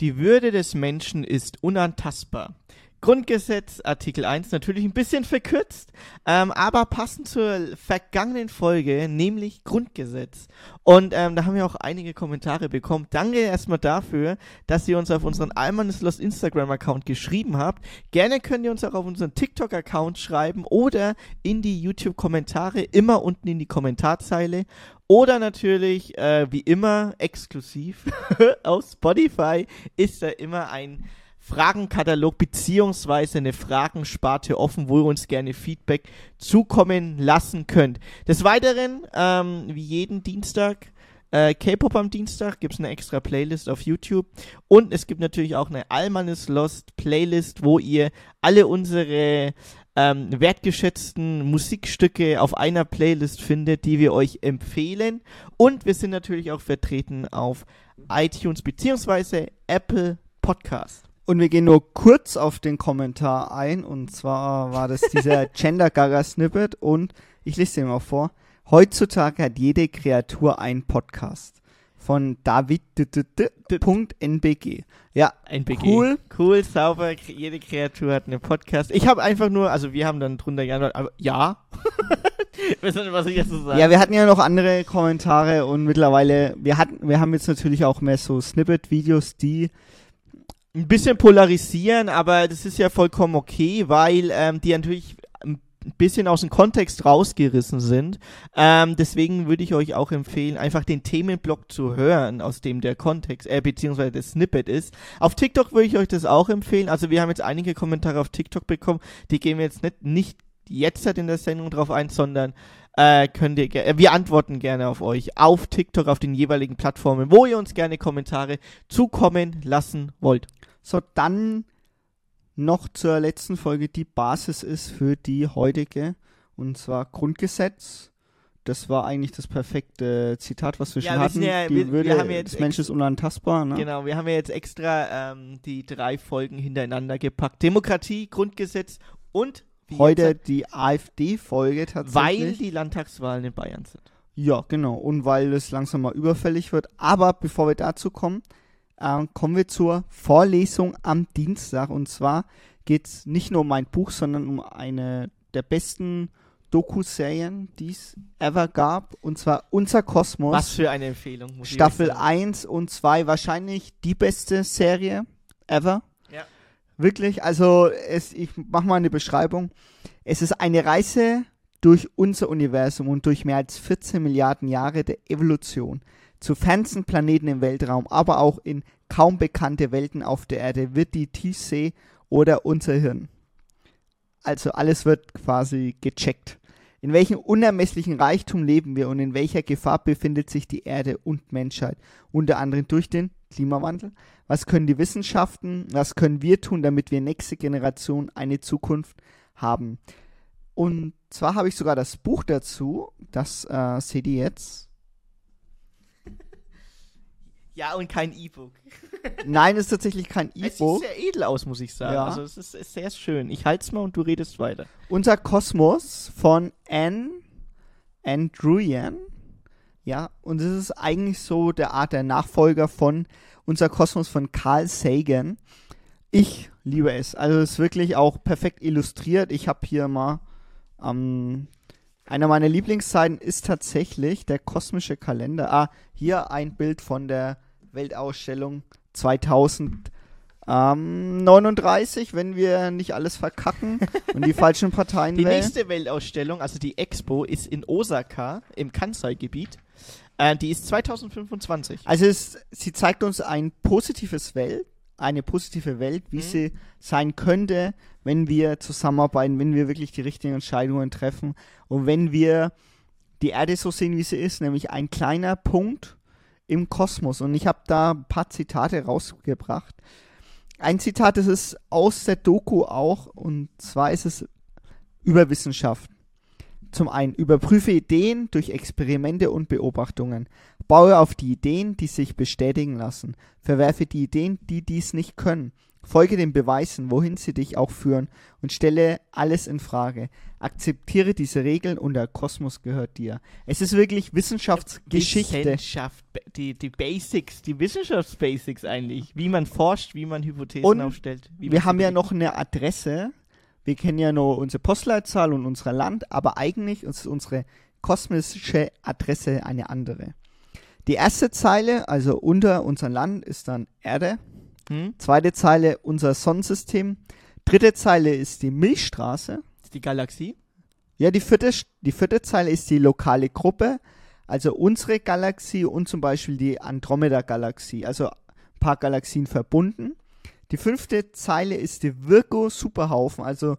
Die Würde des Menschen ist unantastbar. Grundgesetz, Artikel 1, natürlich ein bisschen verkürzt, ähm, aber passend zur vergangenen Folge, nämlich Grundgesetz. Und ähm, da haben wir auch einige Kommentare bekommen. Danke erstmal dafür, dass ihr uns auf unseren Almanes Lost Instagram-Account geschrieben habt. Gerne könnt ihr uns auch auf unseren TikTok-Account schreiben oder in die YouTube-Kommentare, immer unten in die Kommentarzeile. Oder natürlich, äh, wie immer, exklusiv auf Spotify ist da immer ein Fragenkatalog beziehungsweise eine Fragensparte offen, wo ihr uns gerne Feedback zukommen lassen könnt. Des Weiteren, ähm, wie jeden Dienstag, äh, K-Pop am Dienstag gibt es eine extra Playlist auf YouTube und es gibt natürlich auch eine Almanis Lost Playlist, wo ihr alle unsere ähm, wertgeschätzten Musikstücke auf einer Playlist findet, die wir euch empfehlen. Und wir sind natürlich auch vertreten auf iTunes beziehungsweise Apple Podcast. Und wir gehen nur kurz auf den Kommentar ein. Und zwar war das dieser Gender Gaga Snippet. Und ich lese den mal vor. Heutzutage hat jede Kreatur einen Podcast. Von David.nbg. Ja, NBG. cool. Cool, sauber. Jede Kreatur hat einen Podcast. Ich habe einfach nur, also wir haben dann drunter geantwortet, aber ja. nicht, was ich jetzt so sagen. Ja, wir hatten ja noch andere Kommentare und mittlerweile, wir hatten, wir haben jetzt natürlich auch mehr so Snippet-Videos, die ein bisschen polarisieren, aber das ist ja vollkommen okay, weil ähm, die natürlich bisschen aus dem Kontext rausgerissen sind. Ähm, deswegen würde ich euch auch empfehlen, einfach den Themenblock zu hören, aus dem der Kontext, äh, beziehungsweise das Snippet ist. Auf TikTok würde ich euch das auch empfehlen. Also wir haben jetzt einige Kommentare auf TikTok bekommen, die gehen wir jetzt nicht, nicht jetzt halt in der Sendung drauf ein, sondern äh, könnt ihr, äh, wir antworten gerne auf euch auf TikTok, auf den jeweiligen Plattformen, wo ihr uns gerne Kommentare zukommen lassen wollt. So, dann noch zur letzten Folge, die Basis ist für die heutige, und zwar Grundgesetz. Das war eigentlich das perfekte Zitat, was wir Ja, schon wir hatten. ja- die wir- wir Würde haben ja jetzt des Menschen ist unantastbar. Ne? Genau, wir haben ja jetzt extra ähm, die drei Folgen hintereinander gepackt. Demokratie, Grundgesetz und wie Heute jetzt, die AfD-Folge tatsächlich. weil die Landtagswahlen in Bayern sind. Ja, genau. Und weil es langsam mal überfällig wird. Aber bevor wir dazu kommen, äh, kommen wir zur Vorlesung am Dienstag. Und zwar geht es nicht nur um ein Buch, sondern um eine der besten Doku-Serien, die es ever gab. Und zwar Unser Kosmos. Was für eine Empfehlung. Staffel euch sagen. 1 und 2 wahrscheinlich die beste Serie ever. Ja. Wirklich, also es, ich mache mal eine Beschreibung. Es ist eine Reise durch unser Universum und durch mehr als 14 Milliarden Jahre der Evolution zu fernsten Planeten im Weltraum, aber auch in kaum bekannte Welten auf der Erde wird die Tiefsee oder unser Hirn. Also alles wird quasi gecheckt. In welchem unermesslichen Reichtum leben wir und in welcher Gefahr befindet sich die Erde und Menschheit? Unter anderem durch den Klimawandel. Was können die Wissenschaften, was können wir tun, damit wir nächste Generation eine Zukunft haben? Und zwar habe ich sogar das Buch dazu, das äh, seht ihr jetzt. Ja, und kein E-Book. Nein, es ist tatsächlich kein Es sieht E-Book. sehr edel aus, muss ich sagen. Ja. Also es ist, ist sehr schön. Ich halte es mal und du redest weiter. Unser Kosmos von Anne Andrewian. Ja, und es ist eigentlich so der Art der Nachfolger von Unser Kosmos von Carl Sagan. Ich liebe es. Also es ist wirklich auch perfekt illustriert. Ich habe hier mal ähm, einer meiner Lieblingsseiten ist tatsächlich der kosmische Kalender. Ah, hier ein Bild von der Weltausstellung 2039, wenn wir nicht alles verkacken und die falschen Parteien Die wählen. nächste Weltausstellung, also die Expo, ist in Osaka im Kansai-Gebiet. Äh, die ist 2025. Also es, sie zeigt uns ein positives Welt, eine positive Welt, wie Mhm. sie sein könnte, wenn wir zusammenarbeiten, wenn wir wirklich die richtigen Entscheidungen treffen und wenn wir die Erde so sehen, wie sie ist, nämlich ein kleiner Punkt im Kosmos. Und ich habe da ein paar Zitate rausgebracht. Ein Zitat, das ist aus der Doku auch, und zwar ist es über Wissenschaft. Zum einen, überprüfe Ideen durch Experimente und Beobachtungen. Baue auf die Ideen, die sich bestätigen lassen. Verwerfe die Ideen, die dies nicht können. Folge den Beweisen, wohin sie dich auch führen, und stelle alles in Frage. Akzeptiere diese Regeln und der Kosmos gehört dir. Es ist wirklich Wissenschaftsgeschichte. Wissenschaft, die, die Basics, die Wissenschaftsbasics eigentlich. Wie man forscht, wie man Hypothesen Und aufstellt. Wir haben ja noch eine Adresse. Wir kennen ja nur unsere Postleitzahl und unser Land, aber eigentlich ist unsere kosmische Adresse eine andere. Die erste Zeile, also unter unser Land, ist dann Erde. Hm? Zweite Zeile unser Sonnensystem. Dritte Zeile ist die Milchstraße. Ist die Galaxie? Ja, die vierte, die vierte Zeile ist die lokale Gruppe, also unsere Galaxie und zum Beispiel die Andromeda-Galaxie, also ein paar Galaxien verbunden. Die fünfte Zeile ist die Virgo-Superhaufen, also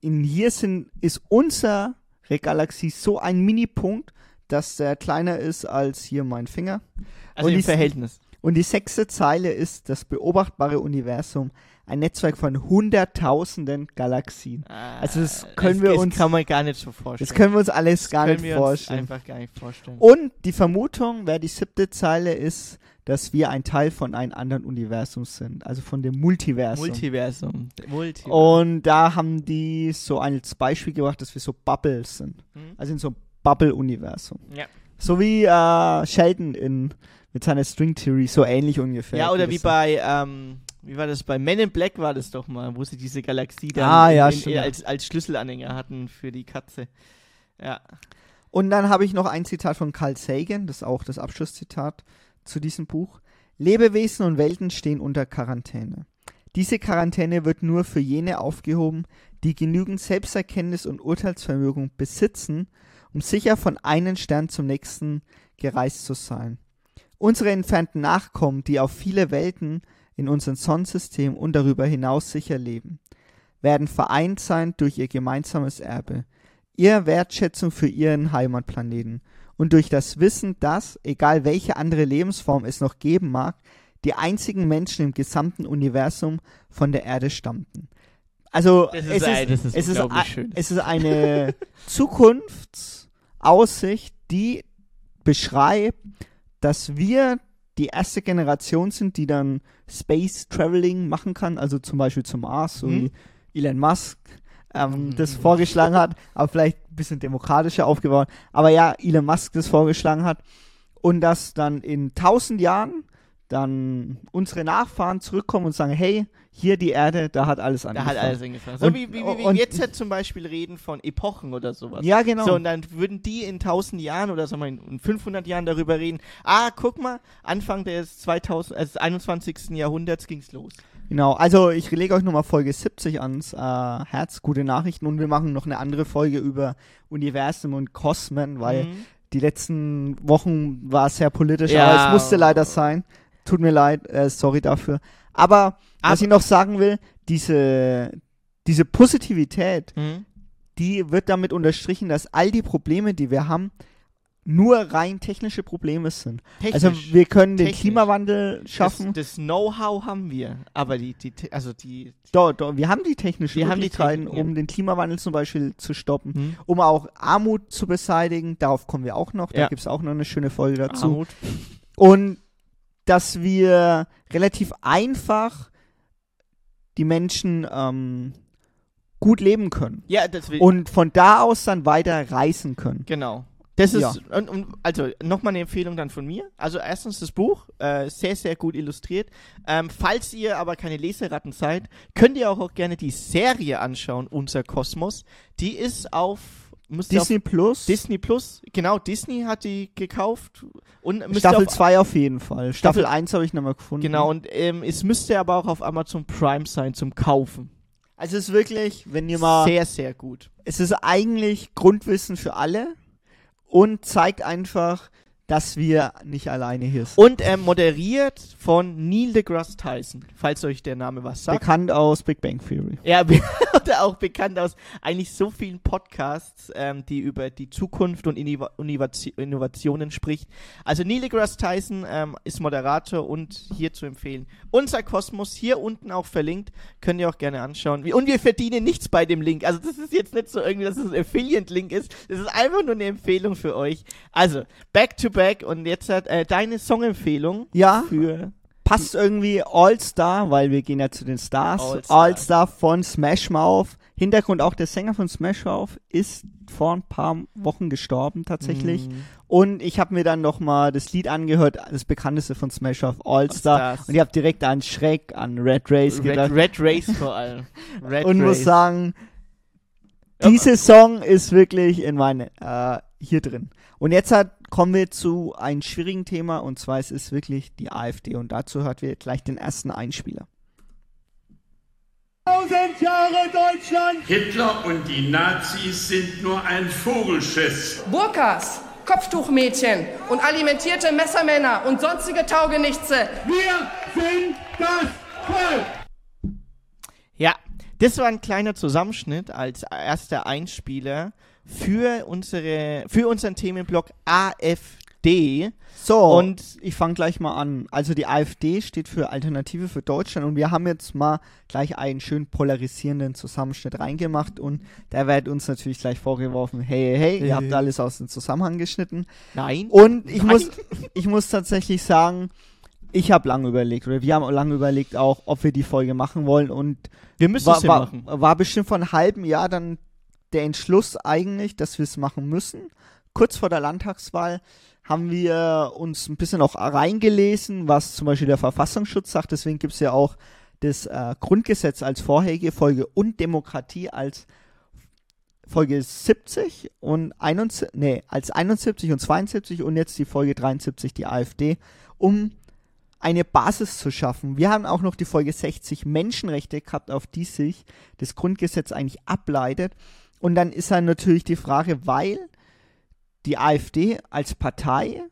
in hier sind, ist unsere Galaxie so ein Minipunkt, dass der kleiner ist als hier mein Finger. Also Und im die- Verhältnis. Und die sechste Zeile ist das beobachtbare Universum, ein Netzwerk von hunderttausenden Galaxien. Also das können wir das uns- kann man gar nicht so vorstellen. Das können wir uns alles gar können nicht wir uns vorstellen. einfach gar nicht vorstellen. Und die Vermutung, wer die siebte Zeile ist, dass wir ein Teil von einem anderen Universum sind, also von dem Multiversum. Multiversum. Multiversum. Und da haben die so als Beispiel gebracht, dass wir so Bubbles sind. Hm? Also in so einem Bubble-Universum. Ja. So wie äh, Sheldon in, mit seiner String Theory, so ähnlich ungefähr. Ja, oder wie bei, ähm, wie war das? Bei Men in Black war das doch mal, wo sie diese Galaxie dann Ah, ja, in, in, als, als Schlüsselanhänger hatten für die Katze. Ja. Und dann habe ich noch ein Zitat von Carl Sagan, das ist auch das Abschlusszitat zu diesem Buch. Lebewesen und Welten stehen unter Quarantäne. Diese Quarantäne wird nur für jene aufgehoben, die genügend Selbsterkenntnis und Urteilsvermögen besitzen, um sicher von einem Stern zum nächsten gereist zu sein. Unsere entfernten Nachkommen, die auf viele Welten in unserem Sonnensystem und darüber hinaus sicher leben, werden vereint sein durch ihr gemeinsames Erbe, ihre Wertschätzung für ihren Heimatplaneten und durch das Wissen, dass, egal welche andere Lebensform es noch geben mag, die einzigen Menschen im gesamten Universum von der Erde stammten. Also Das es ist, ein, das ist, es ist, schön. es ist eine Zukunftsaussicht, die beschreibt, dass wir die erste Generation sind, die dann Space Traveling machen kann, also zum Beispiel zum Mars, so Hm. wie Elon Musk ähm, Mhm. das vorgeschlagen hat, aber vielleicht ein bisschen demokratischer aufgebaut. Aber ja, Elon Musk das vorgeschlagen hat und dass dann in tausend Jahren dann unsere Nachfahren zurückkommen und sagen, hey, hier die Erde, da hat alles da angefangen. hat alles angefangen. So Und- wie, wie, wie wir jetzt halt zum Beispiel reden von Epochen oder sowas. Ja, genau. So, und dann würden die in 1000 Jahren oder sagen wir in- in 500 Jahren darüber reden, ah, guck mal, Anfang des 2000, also des 21. Jahrhunderts ging's los. Genau, also ich lege euch nochmal Folge 70 ans äh, Herz, gute Nachrichten und wir machen noch eine andere Folge über Universum und Kosmen, weil Mhm. die letzten Wochen war es sehr politisch, Ja. aber es musste leider sein. Tut mir leid, äh, sorry dafür. Aber was Aber- ich noch sagen will, diese, diese Positivität, Mhm. die wird damit unterstrichen, dass all die Probleme, die wir haben, nur rein technische Probleme sind. Technisch. Also wir können den Technisch. Klimawandel schaffen. Das, das Know-how haben wir, aber die, die, also die, Doch, doch, wir haben die technischen Wir haben die Möglichkeiten, Technik, ja. um den Klimawandel zum Beispiel zu stoppen, hm? um auch Armut zu beseitigen. Darauf kommen wir auch noch. Da Ja. gibt es auch noch eine schöne Folge dazu. Armut. Und dass wir relativ einfach die Menschen ähm, gut leben können. Ja, will, Und von da aus dann weiter reisen können. Genau. Das ist, Ja. und, und, also nochmal eine Empfehlung dann von mir. Also erstens das Buch, äh, sehr, sehr gut illustriert. Ähm, falls ihr aber keine Leseratten seid, könnt ihr auch, auch gerne die Serie anschauen, Unser Kosmos. Die ist auf, Disney Plus, auf Disney Plus, genau, Disney hat die gekauft. Und Staffel auf, 2 auf jeden Fall. Staffel Staffel- 1 habe ich nochmal gefunden. Genau, und ähm, es müsste aber auch auf Amazon Prime sein zum Kaufen. Also es ist wirklich, wenn ihr mal Sehr, sehr gut. es ist eigentlich Grundwissen für alle und zeigt einfach, dass wir nicht alleine hier sind. Und ähm, moderiert von Neil deGrasse Tyson, falls euch der Name was sagt. Bekannt aus Big Bang Theory. Ja, oder auch bekannt aus eigentlich so vielen Podcasts, ähm, die über die Zukunft und Innova Innovati- Innovationen spricht. Also Neil deGrasse Tyson ähm, ist Moderator und hier zu empfehlen. Unser Kosmos, hier unten auch verlinkt, könnt ihr auch gerne anschauen. Und wir verdienen nichts bei dem Link. Also das ist jetzt nicht so irgendwie, dass es ein Affiliate-Link ist. Das ist einfach nur eine Empfehlung für euch. Also, back to back Track und jetzt hat äh, deine Songempfehlung Ja, für passt irgendwie All-Star, weil wir gehen ja zu den Stars. All-Star. All-Star von Smash Mouth. Hintergrund auch der Sänger von Smash Mouth ist vor ein paar Wochen gestorben tatsächlich. Mm, Und ich habe mir dann noch mal das Lied angehört, das bekannteste von Smash Mouth, All-Star. All-Stars. Und ich habe direkt an Shrek, an Red Race Red, gedacht. Red Race vor allem. Red und muss Race. sagen, Ja, dieser Song ist wirklich in meine äh, hier drin. Und jetzt hat, kommen wir zu einem schwierigen Thema und zwar es ist wirklich die AfD und dazu hört wir gleich den ersten Einspieler. Tausend Jahre Deutschland! Hitler und die Nazis sind nur ein Vogelschiss. Burkas, Kopftuchmädchen und alimentierte Messermänner und sonstige Taugenichtse. Wir sind das Volk! Ja, das war ein kleiner Zusammenschnitt als erster Einspieler für unsere für unseren Themenblock AfD. So, Und- ich fange gleich mal an. Also die AfD steht für Alternative für Deutschland und wir haben jetzt mal gleich einen schön polarisierenden Zusammenschnitt reingemacht und da wird uns natürlich gleich vorgeworfen, hey, hey, hey, ihr habt alles aus dem Zusammenhang geschnitten. Nein. Und ich Nein. muss, ich muss tatsächlich sagen, ich habe lange überlegt, oder wir haben lange überlegt auch, ob wir die Folge machen wollen und wir müssen war, es ja war, machen. war bestimmt vor einem halben Jahr dann der Entschluss eigentlich, dass wir es machen müssen. Kurz vor der Landtagswahl haben wir uns ein bisschen auch reingelesen, was zum Beispiel der Verfassungsschutz sagt. Deswegen gibt es ja auch das äh, Grundgesetz als vorherige Folge und Demokratie als Folge 70 und 71, nee, als 71 und 72 und jetzt die Folge 73, die AfD, um eine Basis zu schaffen. Wir haben auch noch die Folge 60 Menschenrechte gehabt, auf die sich das Grundgesetz eigentlich ableitet. Und dann ist dann natürlich die Frage, weil die AfD als Partei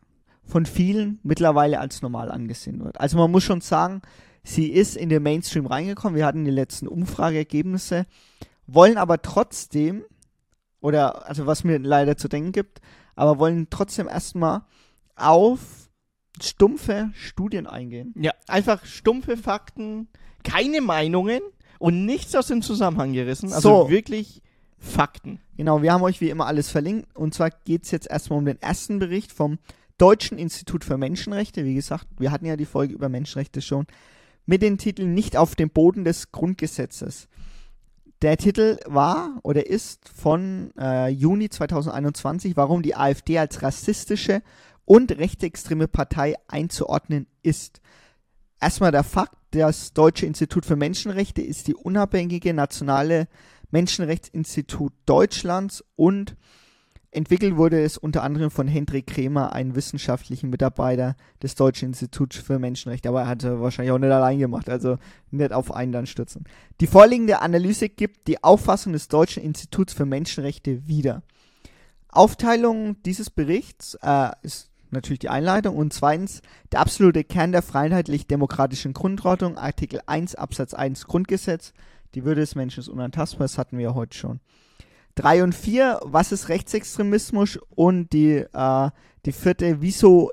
von vielen mittlerweile als normal angesehen wird. Also man muss schon sagen, sie ist in den Mainstream reingekommen. Wir hatten die letzten Umfrageergebnisse, wollen aber trotzdem, oder also was mir leider zu denken gibt, aber wollen trotzdem erstmal auf stumpfe Studien eingehen. Ja, einfach stumpfe Fakten, keine Meinungen und nichts aus dem Zusammenhang gerissen. Also So. wirklich Fakten. Genau, wir haben euch wie immer alles verlinkt. Und zwar geht es jetzt erstmal um den ersten Bericht vom Deutschen Institut für Menschenrechte. Wie gesagt, wir hatten ja die Folge über Menschenrechte schon. Mit dem Titel Nicht auf dem Boden des Grundgesetzes. Der Titel war oder ist von äh, Juni 2021, warum die AfD als rassistische und rechtsextreme Partei einzuordnen ist. Erstmal der Fakt, das Deutsche Institut für Menschenrechte ist die unabhängige nationale Menschenrechtsinstitut Deutschlands und entwickelt wurde es unter anderem von Hendrik Kremer, einem wissenschaftlichen Mitarbeiter des Deutschen Instituts für Menschenrechte. Aber er hat er wahrscheinlich auch nicht allein gemacht, also nicht auf einen dann stürzen. Die vorliegende Analyse gibt die Auffassung des Deutschen Instituts für Menschenrechte wieder. Aufteilung dieses Berichts äh, ist natürlich die Einleitung und zweitens der absolute Kern der freiheitlich-demokratischen Grundordnung, Artikel 1 Absatz 1 Grundgesetz, die Würde des Menschen ist unantastbar, das hatten wir ja heute schon. 3 und 4, was ist Rechtsextremismus und die, äh, die vierte, wieso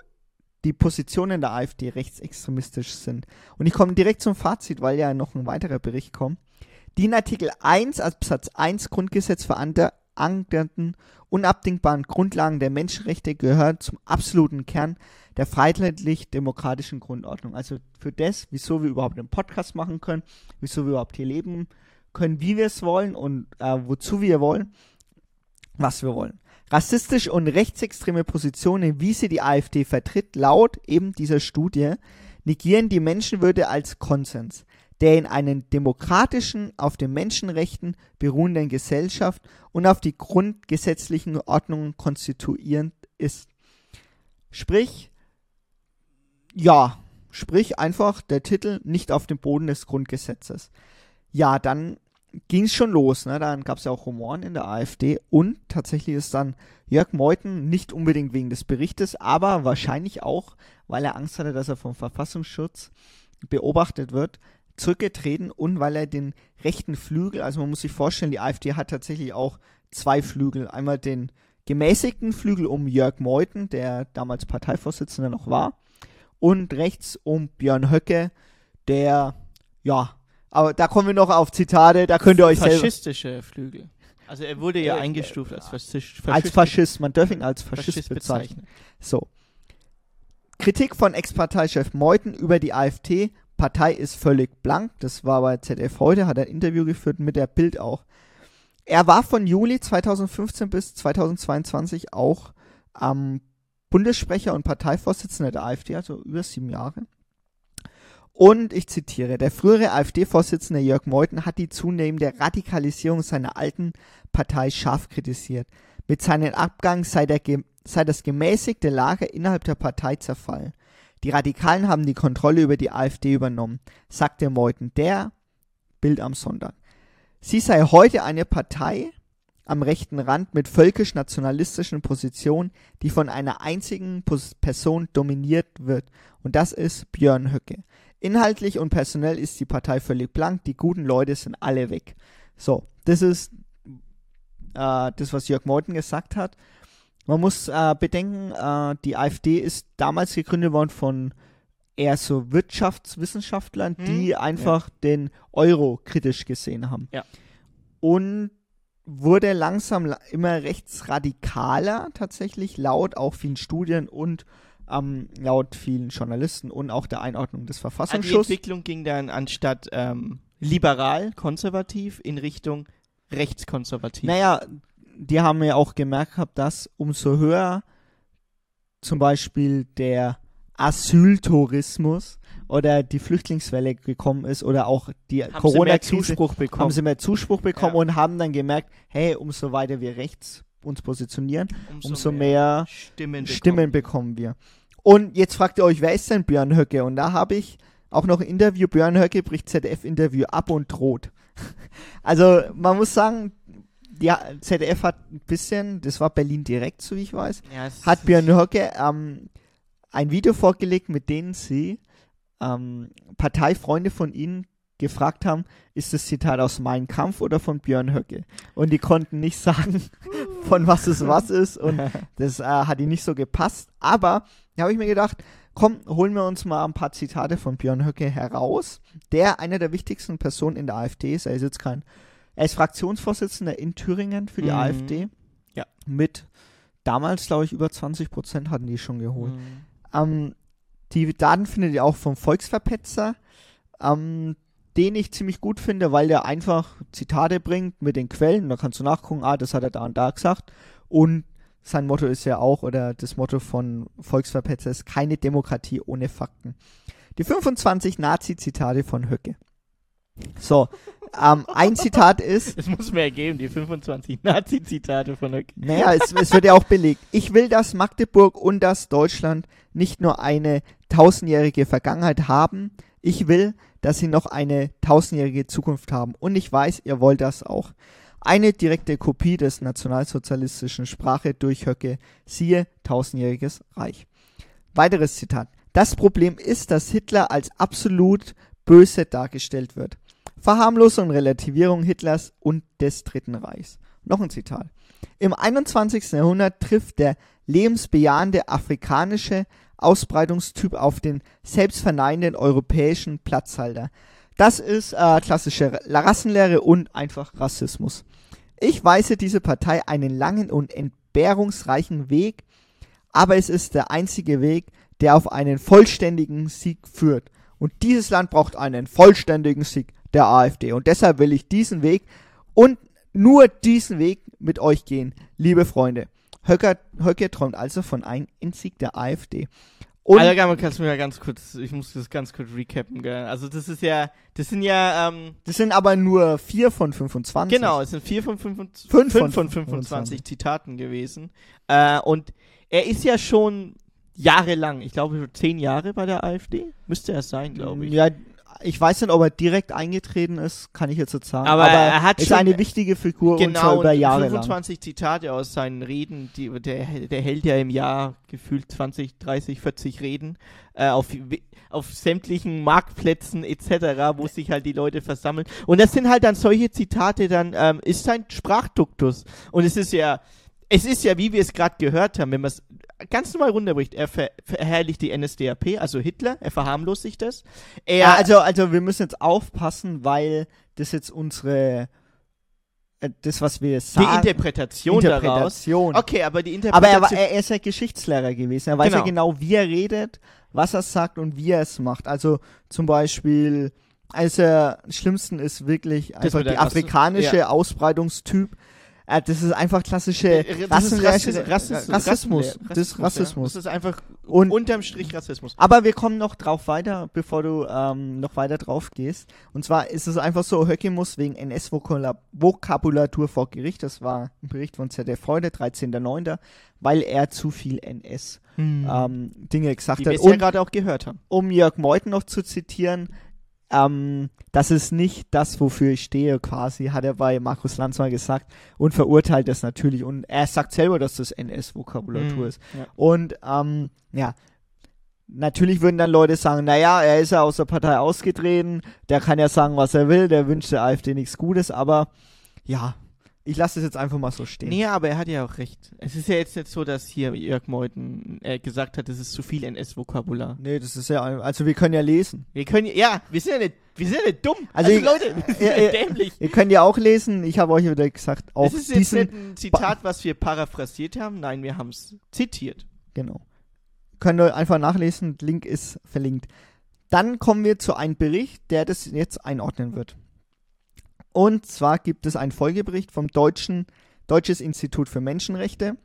die Positionen der AfD rechtsextremistisch sind. Und ich komme direkt zum Fazit, weil ja noch ein weiterer Bericht kommt. Die in Artikel 1 Absatz 1 Grundgesetz verankerten unabdingbaren Grundlagen der Menschenrechte gehören zum absoluten Kern der freiheitlich-demokratischen Grundordnung. Also für das, wieso wir überhaupt einen Podcast machen können, wieso wir überhaupt hier leben können, wie wir es wollen und äh, wozu wir wollen, was wir wollen. Rassistische und rechtsextreme Positionen, wie sie die AfD vertritt, laut eben dieser Studie, negieren die Menschenwürde als Konsens, der in einer demokratischen, auf den Menschenrechten beruhenden Gesellschaft und auf die grundgesetzlichen Ordnungen konstituierend ist. Sprich, ja, sprich einfach der Titel nicht auf dem Boden des Grundgesetzes. Ja, dann ging es schon los. Ne? Dann gab es ja auch Rumoren in der AfD und tatsächlich ist dann Jörg Meuthen nicht unbedingt wegen des Berichtes, aber wahrscheinlich auch, weil er Angst hatte, dass er vom Verfassungsschutz beobachtet wird, zurückgetreten und weil er den rechten Flügel, also man muss sich vorstellen, die AfD hat tatsächlich auch zwei Flügel. Einmal den gemäßigten Flügel um Jörg Meuthen, der damals Parteivorsitzender noch war, und rechts um Björn Höcke, der, ja, aber da kommen wir noch auf Zitate, da könnt ihr euch selber Faschistische Flügel. Also er wurde ja Äh, eingestuft als Faschist. als Faschist, man darf ihn als Faschist, Faschist bezeichnen. bezeichnen. So. Kritik von Ex-Parteichef Meuthen über die AfD. Partei ist völlig blank. Das war bei ZDF heute, hat ein Interview geführt mit der Bild auch. Er war von Juli 2015 bis 2022 auch ähm, Bundessprecher und Parteivorsitzender der AfD, also über sieben Jahre. Und ich zitiere, der frühere AfD-Vorsitzende Jörg Meuthen hat die zunehmende Radikalisierung seiner alten Partei scharf kritisiert. Mit seinem Abgang sei, der, sei das gemäßigte Lager innerhalb der Partei zerfallen. Die Radikalen haben die Kontrolle über die AfD übernommen, sagte Meuthen, der Bild am Sonntag. Sie sei heute eine Partei am rechten Rand mit völkisch-nationalistischen Positionen, die von einer einzigen Person dominiert wird, und das ist Björn Höcke. Inhaltlich und personell ist die Partei völlig blank, die guten Leute sind alle weg. So, das ist äh, das, was Jörg Meuthen gesagt hat. Man muss äh, bedenken, äh, die AfD ist damals gegründet worden von eher so Wirtschaftswissenschaftlern, Hm, die einfach den Euro kritisch gesehen haben. Ja. Und wurde langsam la- immer rechtsradikaler tatsächlich, laut auch vielen Studien und ähm, laut vielen Journalisten und auch der Einordnung des die Verfassungsschutzes. Entwicklung ging dann anstatt ähm, liberal, konservativ in Richtung rechtskonservativ. Naja, die haben ja auch gemerkt gehabt, dass umso höher zum Beispiel der Asyltourismus oder die Flüchtlingswelle gekommen ist oder auch die haben sie mehr Corona-Krise, Zuspruch bekommen. haben sie mehr Zuspruch bekommen Ja. und haben dann gemerkt, hey, umso weiter wir rechts uns positionieren, umso, umso mehr Stimmen, bekommen. Stimmen bekommen wir. Und jetzt fragt ihr euch, wer ist denn Björn Höcke? Und da habe ich auch noch ein Interview. Björn Höcke bricht ZDF-Interview ab und droht. Also man muss sagen, ja, ZDF hat ein bisschen, das war Berlin direkt, so wie ich weiß, Ja, hat Björn Höcke ähm, ein Video vorgelegt, mit denen sie ähm, Parteifreunde von ihnen gefragt haben, ist das Zitat aus Mein Kampf oder von Björn Höcke? Und die konnten nicht sagen, von was es was ist und das äh, hat ihnen nicht so gepasst. Aber da habe ich mir gedacht, komm, holen wir uns mal ein paar Zitate von Björn Höcke heraus, der einer der wichtigsten Personen in der AfD ist. Er ist jetzt kein, er ist Fraktionsvorsitzender in Thüringen für die Mhm. AfD. Ja. Mit damals, glaube ich, über 20 Prozent hatten die schon geholt. Mhm. Ähm, die Daten findet ihr auch vom Volksverpetzer, ähm, den ich ziemlich gut finde, weil der einfach Zitate bringt mit den Quellen. Da kannst du nachgucken, ah, das hat er da und da gesagt. Und sein Motto ist ja auch, oder das Motto von Volksverpetzer ist, keine Demokratie ohne Fakten. Die 25 Nazi-Zitate von Höcke. So, ähm, ein Zitat ist, Es muss mehr geben, die 25 Nazi-Zitate von Höcke. naja, es, es wird ja auch belegt. Ich will, dass Magdeburg und das Deutschland nicht nur eine tausendjährige Vergangenheit haben, ich will, dass sie noch eine tausendjährige Zukunft haben. Und ich weiß, ihr wollt das auch. Eine direkte Kopie des nationalsozialistischen Sprache durch Höcke, siehe tausendjähriges Reich. Weiteres Zitat. Das Problem ist, dass Hitler als absolut böse dargestellt wird. Verharmlosung und Relativierung Hitlers und des Dritten Reichs. Noch ein Zitat. Im 21. Jahrhundert trifft der lebensbejahende afrikanische Ausbreitungstyp auf den selbstverneinenden europäischen Platzhalter. Das ist äh, klassische Rassenlehre und einfach Rassismus. Ich weise diese Partei einen langen und entbehrungsreichen Weg, aber es ist der einzige Weg, der auf einen vollständigen Sieg führt. Und dieses Land braucht einen vollständigen Sieg der AfD. Und deshalb will ich diesen Weg und nur diesen Weg mit euch gehen, liebe Freunde. Höcker, Höcke träumt also von einem Endsieg der AfD. Und Alter, kannst du mir ja ganz kurz, ich muss das ganz kurz recappen, gell? Also das ist ja, das sind ja, ähm, das sind aber nur vier von 25. genau, es sind vier von, 25, Fünf fünf von von 25 25 Zitaten gewesen. Äh, und er ist ja schon jahrelang, ich glaube zehn Jahre bei der AfD, müsste er sein, glaube ich. Ja, ich weiß nicht, ob er direkt eingetreten ist, kann ich jetzt nicht sagen. Aber er hat ist schon- eine wichtige Figur und zwar Genau, über Jahre lang. 25 Zitate aus seinen Reden, die, der, der hält ja im Jahr gefühlt 20, 30, 40 Reden äh, auf, auf sämtlichen Marktplätzen etc., wo sich halt die Leute versammeln. Und das sind halt dann solche Zitate, dann ähm, ist sein Sprachduktus. Und es ist ja, es ist ja, wie wir es gerade gehört haben, wenn man es ganz normal runterbricht, er ver verherrlicht die NSDAP, also Hitler, er verharmlost sich das. Er, Ja, also, also wir müssen jetzt aufpassen, weil das jetzt unsere äh, das, was wir Die sagen. Interpretation, Interpretation. daraus. Okay, aber die Aber er, war, Interpretation. er, er ist ja Geschichtslehrer gewesen. Er weiß Genau. ja genau, wie er redet, was er sagt und wie er es macht. Also zum Beispiel, also schlimmsten ist wirklich einfach die afrikanische Ausbreitungstyp. Äh, das ist einfach klassische das ist Rassismus. Rassismus. Rassismus. Das ist Rassismus. Das ist einfach Und- unterm Strich Rassismus. Aber wir kommen noch drauf weiter, bevor du ähm, noch weiter drauf gehst. Und zwar ist es einfach so, Höcke muss wegen NS-Vokabulatur vor Gericht, das war ein Bericht von ZDF heute, 13.09., weil er zu viel NS ähm, Dinge gesagt Die wir hat. ja Und gerade auch gehört haben. um Jörg Meuthen noch zu zitieren, ähm, das ist nicht das, wofür ich stehe, quasi, hat er bei Markus Lanz mal gesagt und verurteilt das natürlich. Und er sagt selber, dass das NS-Vokabulatur Mhm, ist. ja. Und ähm, ja, natürlich würden dann Leute sagen, naja, er ist ja aus der Partei ausgetreten, der kann ja sagen, was er will, der wünscht der AfD nichts Gutes, aber ja, ich lasse es jetzt einfach mal so stehen. Nee, aber er hat ja auch recht. Es ist ja jetzt nicht so, dass hier Jörg Meuthen äh, gesagt hat, es ist zu viel NS-Vokabular. Nee, das ist ja, also wir können ja lesen. Wir können ja, ja, wir sind ja nicht, wir sind ja nicht dumm. Also Also, ich- Leute, wir sind Ja, ja, dämlich. Ihr könnt ja auch lesen, ich habe euch wieder gesagt, auf Das ist jetzt nicht ein Zitat, was wir paraphrasiert haben. Nein, wir haben es zitiert. Genau. Könnt ihr einfach nachlesen, Link ist verlinkt. Dann kommen wir zu einem Bericht, der das jetzt einordnen wird. Und zwar gibt es einen Folgebericht vom Deutschen, Deutsches Institut für Menschenrechte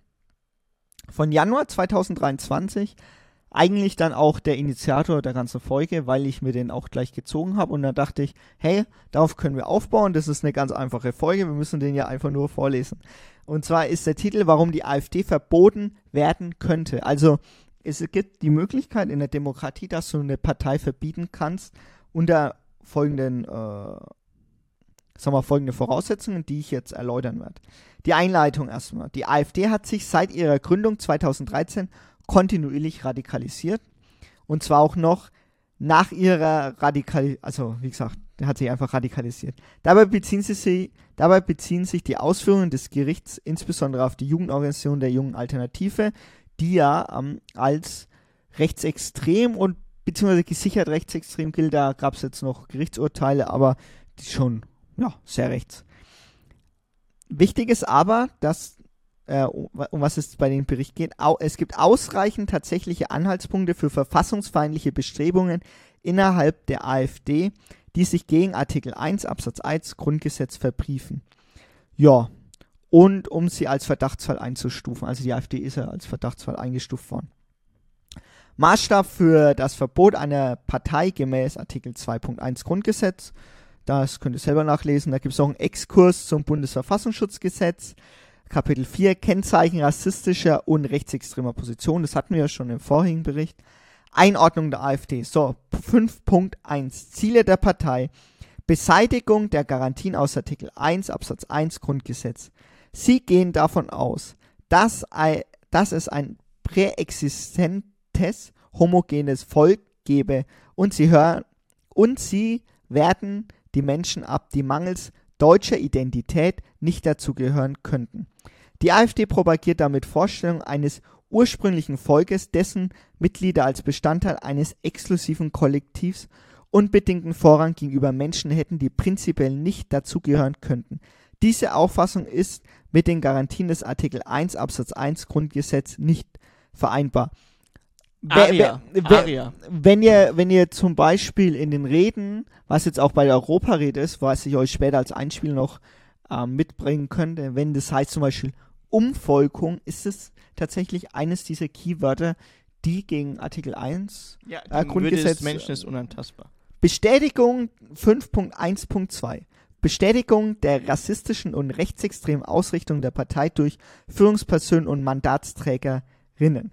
von Januar 2023. Eigentlich dann auch der Initiator der ganzen Folge, weil ich mir den auch gleich gezogen habe. Und dann dachte ich, hey, darauf können wir aufbauen. Das ist eine ganz einfache Folge. Wir müssen den ja einfach nur vorlesen. Und zwar ist der Titel, warum die AfD verboten werden könnte. Also es gibt die Möglichkeit in der Demokratie, dass du eine Partei verbieten kannst unter folgenden, äh, sagen wir, folgende Voraussetzungen, die ich jetzt erläutern werde. Die Einleitung erstmal. Die AfD hat sich seit ihrer Gründung 2013 kontinuierlich radikalisiert. Und zwar auch noch nach ihrer Radikal, also wie gesagt, hat sich einfach radikalisiert. Dabei beziehen, sie sich, dabei beziehen sich die Ausführungen des Gerichts insbesondere auf die Jugendorganisation der Jungen Alternative, die ja ähm, als rechtsextrem und beziehungsweise gesichert rechtsextrem gilt. Da gab es jetzt noch Gerichtsurteile, aber die schon ja, sehr rechts. Wichtig ist aber, dass, äh, um was es bei dem Bericht geht, es gibt ausreichend tatsächliche Anhaltspunkte für verfassungsfeindliche Bestrebungen innerhalb der AfD, die sich gegen Artikel 1 Absatz 1 Grundgesetz verbriefen. Ja, und um sie als Verdachtsfall einzustufen. Also die AfD ist ja als Verdachtsfall eingestuft worden. Maßstab für das Verbot einer Partei gemäß Artikel 2.1 Grundgesetz. Das könnt ihr selber nachlesen. Da gibt es auch einen Exkurs zum Bundesverfassungsschutzgesetz. Kapitel 4 Kennzeichen rassistischer und rechtsextremer Position. Das hatten wir ja schon im vorigen Bericht. Einordnung der AfD. So, 5.1 Ziele der Partei. Beseitigung der Garantien aus Artikel 1 Absatz 1 Grundgesetz. Sie gehen davon aus, dass, dass es ein präexistentes homogenes Volk gebe und sie hören und sie werten die Menschen ab, die mangels deutscher Identität nicht dazugehören könnten. Die AfD propagiert damit Vorstellungen eines ursprünglichen Volkes, dessen Mitglieder als Bestandteil eines exklusiven Kollektivs unbedingten Vorrang gegenüber Menschen hätten, die prinzipiell nicht dazugehören könnten. Diese Auffassung ist mit den Garantien des Artikel 1 Absatz 1 Grundgesetz nicht vereinbar. Aria. wer- Aria. wenn ihr, wenn ihr zum Beispiel in den Reden, was jetzt auch bei der Europarede ist, was ich euch später als Einspiel noch ähm, mitbringen könnte, wenn das heißt zum Beispiel Umvolkung, ist es tatsächlich eines dieser Keywörter, die gegen Artikel 1 Ja, Äh, Grundgesetz- des Menschen ist unantastbar. Bestätigung 5.1.2 Bestätigung der rassistischen und rechtsextremen Ausrichtung der Partei durch Führungspersonen und Mandatsträgerinnen.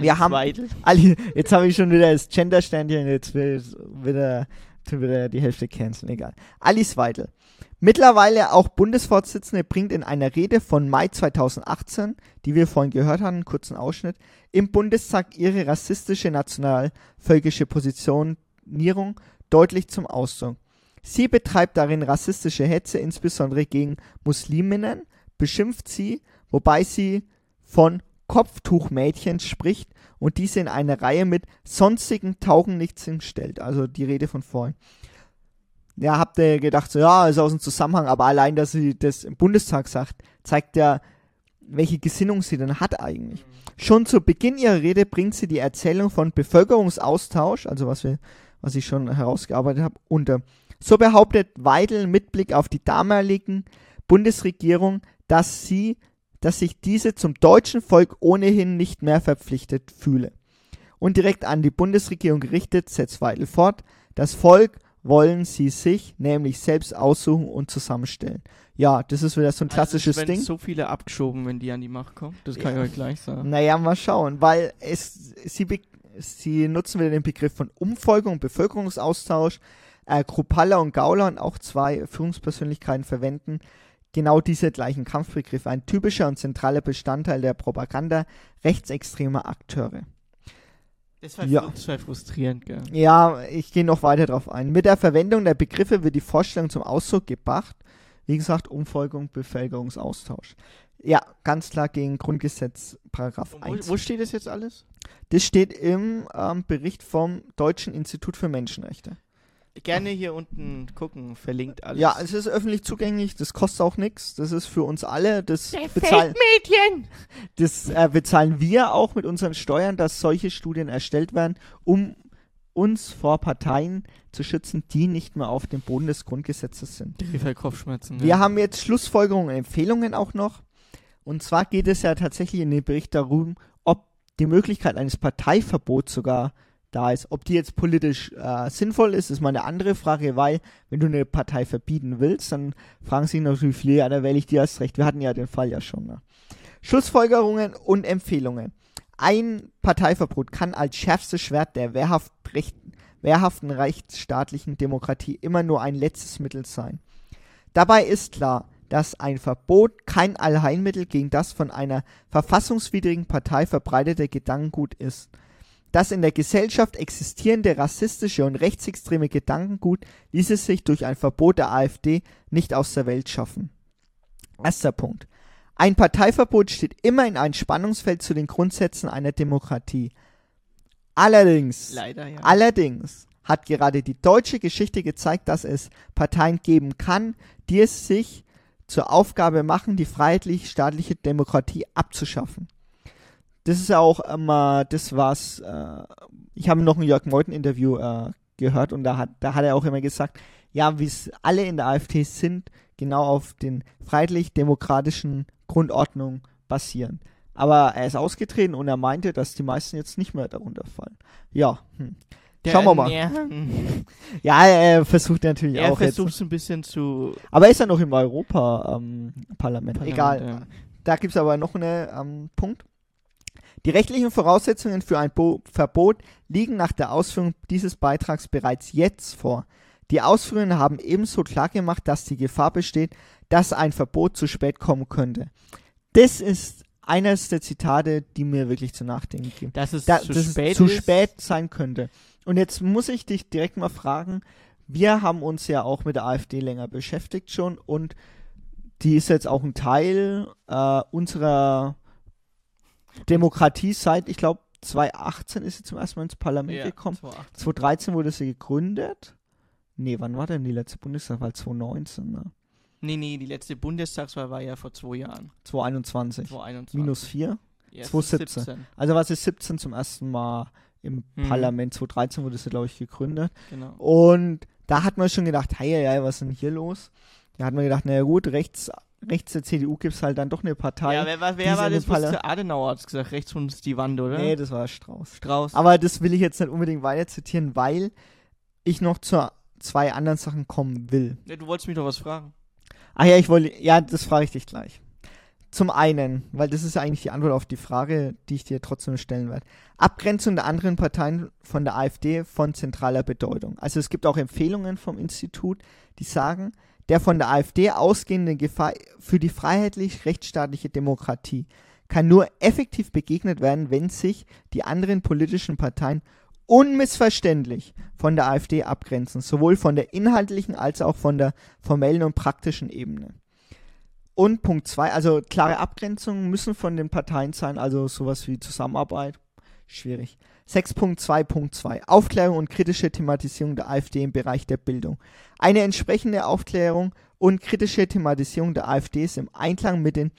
Wir haben- Weidel. Ali, jetzt habe ich schon wieder das Gender-Sternchen, jetzt will ich wieder, wieder die Hälfte canceln, egal. Alice Weidel. Mittlerweile auch Bundesvorsitzende bringt in einer Rede von Mai 2018, die wir vorhin gehört haben, einen kurzen Ausschnitt, im Bundestag ihre rassistische nationalvölkische Positionierung deutlich zum Ausdruck. Sie betreibt darin rassistische Hetze, insbesondere gegen Musliminnen, beschimpft sie, wobei sie von Kopftuchmädchen spricht und diese in eine Reihe mit sonstigen Taugenichtsen stellt. Also die Rede von vorhin. ja, habt ihr gedacht, so, ja, ist aus dem Zusammenhang, aber allein, dass sie das im Bundestag sagt, zeigt ja, welche Gesinnung sie denn hat eigentlich. Schon zu Beginn ihrer Rede bringt sie die Erzählung von Bevölkerungsaustausch, also was wir, was ich schon herausgearbeitet habe, unter. So behauptet Weidel mit Blick auf die damaligen Bundesregierung, dass sie, dass sich diese zum deutschen Volk ohnehin nicht mehr verpflichtet fühle. Und direkt an die Bundesregierung gerichtet, setzt Weidel fort, das Volk wollen sie sich nämlich selbst aussuchen und zusammenstellen. Ja, das ist wieder so ein klassisches also es werden Ding. so viele abgeschoben, wenn die an die Macht kommen. Das kann Ja. ich euch gleich sagen. Naja, mal schauen, weil es, sie, sie nutzen wieder den Begriff von Umfolgung, Bevölkerungsaustausch. Äh, Kruppalla und Gauler und auch zwei Führungspersönlichkeiten verwenden genau diese gleichen Kampfbegriffe. Ein typischer und zentraler Bestandteil der Propaganda rechtsextremer Akteure. Das war, Ja. das war frustrierend, gell? Ja, ich gehe noch weiter drauf ein. Mit der Verwendung der Begriffe wird die Vorstellung zum Ausdruck gebracht. Wie gesagt, Umfolgung, Bevölkerungsaustausch. Ja, ganz klar gegen Grundgesetz, Paragraph Und 1. Wo, wo steht das jetzt alles? Das steht im ähm, Bericht vom Deutschen Institut für Menschenrechte. Gerne hier unten gucken, verlinkt alles. Ja, es ist öffentlich zugänglich, das kostet auch nichts. Das ist für uns alle. Das, bezahlen, das äh, bezahlen wir auch mit unseren Steuern, dass solche Studien erstellt werden, um uns vor Parteien zu schützen, die nicht mehr auf dem Boden des Grundgesetzes sind. Tiefer Kopfschmerzen. Wir haben jetzt Schlussfolgerungen und Empfehlungen auch noch. Und zwar geht es ja tatsächlich in dem Bericht darum, ob die Möglichkeit eines Parteiverbots sogar da ist. Ob die jetzt politisch äh, sinnvoll ist, ist mal eine andere Frage, weil wenn du eine Partei verbieten willst, dann fragen sich natürlich viele, ja, dann wähle ich dir erst recht. Wir hatten ja den Fall ja schon. Ne? Schlussfolgerungen und Empfehlungen. Ein Parteiverbot kann als schärfstes Schwert der wehrhaft recht, wehrhaften rechtsstaatlichen Demokratie immer nur ein letztes Mittel sein. Dabei ist klar, dass ein Verbot kein Allheilmittel gegen das von einer verfassungswidrigen Partei verbreitete Gedankengut ist. Das in der Gesellschaft existierende rassistische und rechtsextreme Gedankengut ließe sich durch ein Verbot der AfD nicht aus der Welt schaffen. Erster Punkt. Ein Parteiverbot steht immer in einem Spannungsfeld zu den Grundsätzen einer Demokratie. Allerdings, Leider, ja. Allerdings hat gerade die deutsche Geschichte gezeigt, dass es Parteien geben kann, die es sich zur Aufgabe machen, die freiheitlich-staatliche Demokratie abzuschaffen. Das ist ja auch immer das, was äh, ich habe noch ein Jörg Meuthen-Interview äh, gehört und da hat, da hat er auch immer gesagt, ja, wie es alle in der AfD sind, genau auf den freiheitlich-demokratischen Grundordnungen basieren. Aber er ist ausgetreten und er meinte, dass die meisten jetzt nicht mehr darunter fallen. Ja, hm. Der Schauen wir mal. Ernähren. Ja, er versucht natürlich Er auch versucht jetzt. es ein bisschen zu. Aber er ist ja noch im Europa-Parlament. Egal. Ja. Da gibt es aber noch einen ähm, Punkt. Die rechtlichen Voraussetzungen für ein Bo Verbot liegen nach der Ausführung dieses Beitrags bereits jetzt vor. Die Ausführungen haben ebenso klargemacht, dass die Gefahr besteht, dass ein Verbot zu spät kommen könnte. Das ist eines der Zitate, die mir wirklich zu nachdenken geben. Dass es da, zu dass spät es zu spät sein könnte. Und jetzt muss ich dich direkt mal fragen, wir haben uns ja auch mit der AfD länger beschäftigt schon und die ist jetzt auch ein Teil äh, unserer Demokratie seit, ich glaube, 2018 ist sie zum ersten Mal ins Parlament Ja, gekommen. 2008. 2013 wurde sie gegründet. Nee, wann war denn die letzte Bundestagswahl? 2019, ne? Nee, nee, die letzte Bundestagswahl war ja vor zwei Jahren. 2021. 2021. Minus 4. Ja, 2017. Also war sie 17 zum ersten Mal im Mhm. Parlament. 2013 wurde sie, glaube ich, gegründet. Genau. Und da hat man schon gedacht, hey, hey, was ist denn hier los? Da hat man gedacht, naja gut, rechts, rechts der CDU gibt es halt dann doch eine Partei. Ja, wer, war- die wer war das? Was Adenauer hat gesagt, rechts von uns die Wand, oder? nee, das war Strauß. Strauß. Aber das will ich jetzt nicht unbedingt weiter zitieren, weil ich noch zu zwei anderen Sachen kommen will. Ja, du wolltest mich doch was fragen. Ach ja, ich wollte, ja, das frage ich dich gleich. Zum einen, weil das ist ja eigentlich die Antwort auf die Frage, die ich dir trotzdem stellen werde. Abgrenzung der anderen Parteien von der AfD von zentraler Bedeutung. Also es gibt auch Empfehlungen vom Institut, die sagen, der von der AfD ausgehende Gefahr für die freiheitlich-rechtsstaatliche Demokratie kann nur effektiv begegnet werden, wenn sich die anderen politischen Parteien unmissverständlich von der AfD abgrenzen, sowohl von der inhaltlichen als auch von der formellen und praktischen Ebene. Und Punkt zwei, also klare Abgrenzungen müssen von den Parteien sein, also sowas wie Zusammenarbeit. schwierig. 6.2.2 Aufklärung und kritische Thematisierung der AfD im Bereich der Bildung. Eine entsprechende Aufklärung und kritische Thematisierung der AfD ist im Einklang mit dem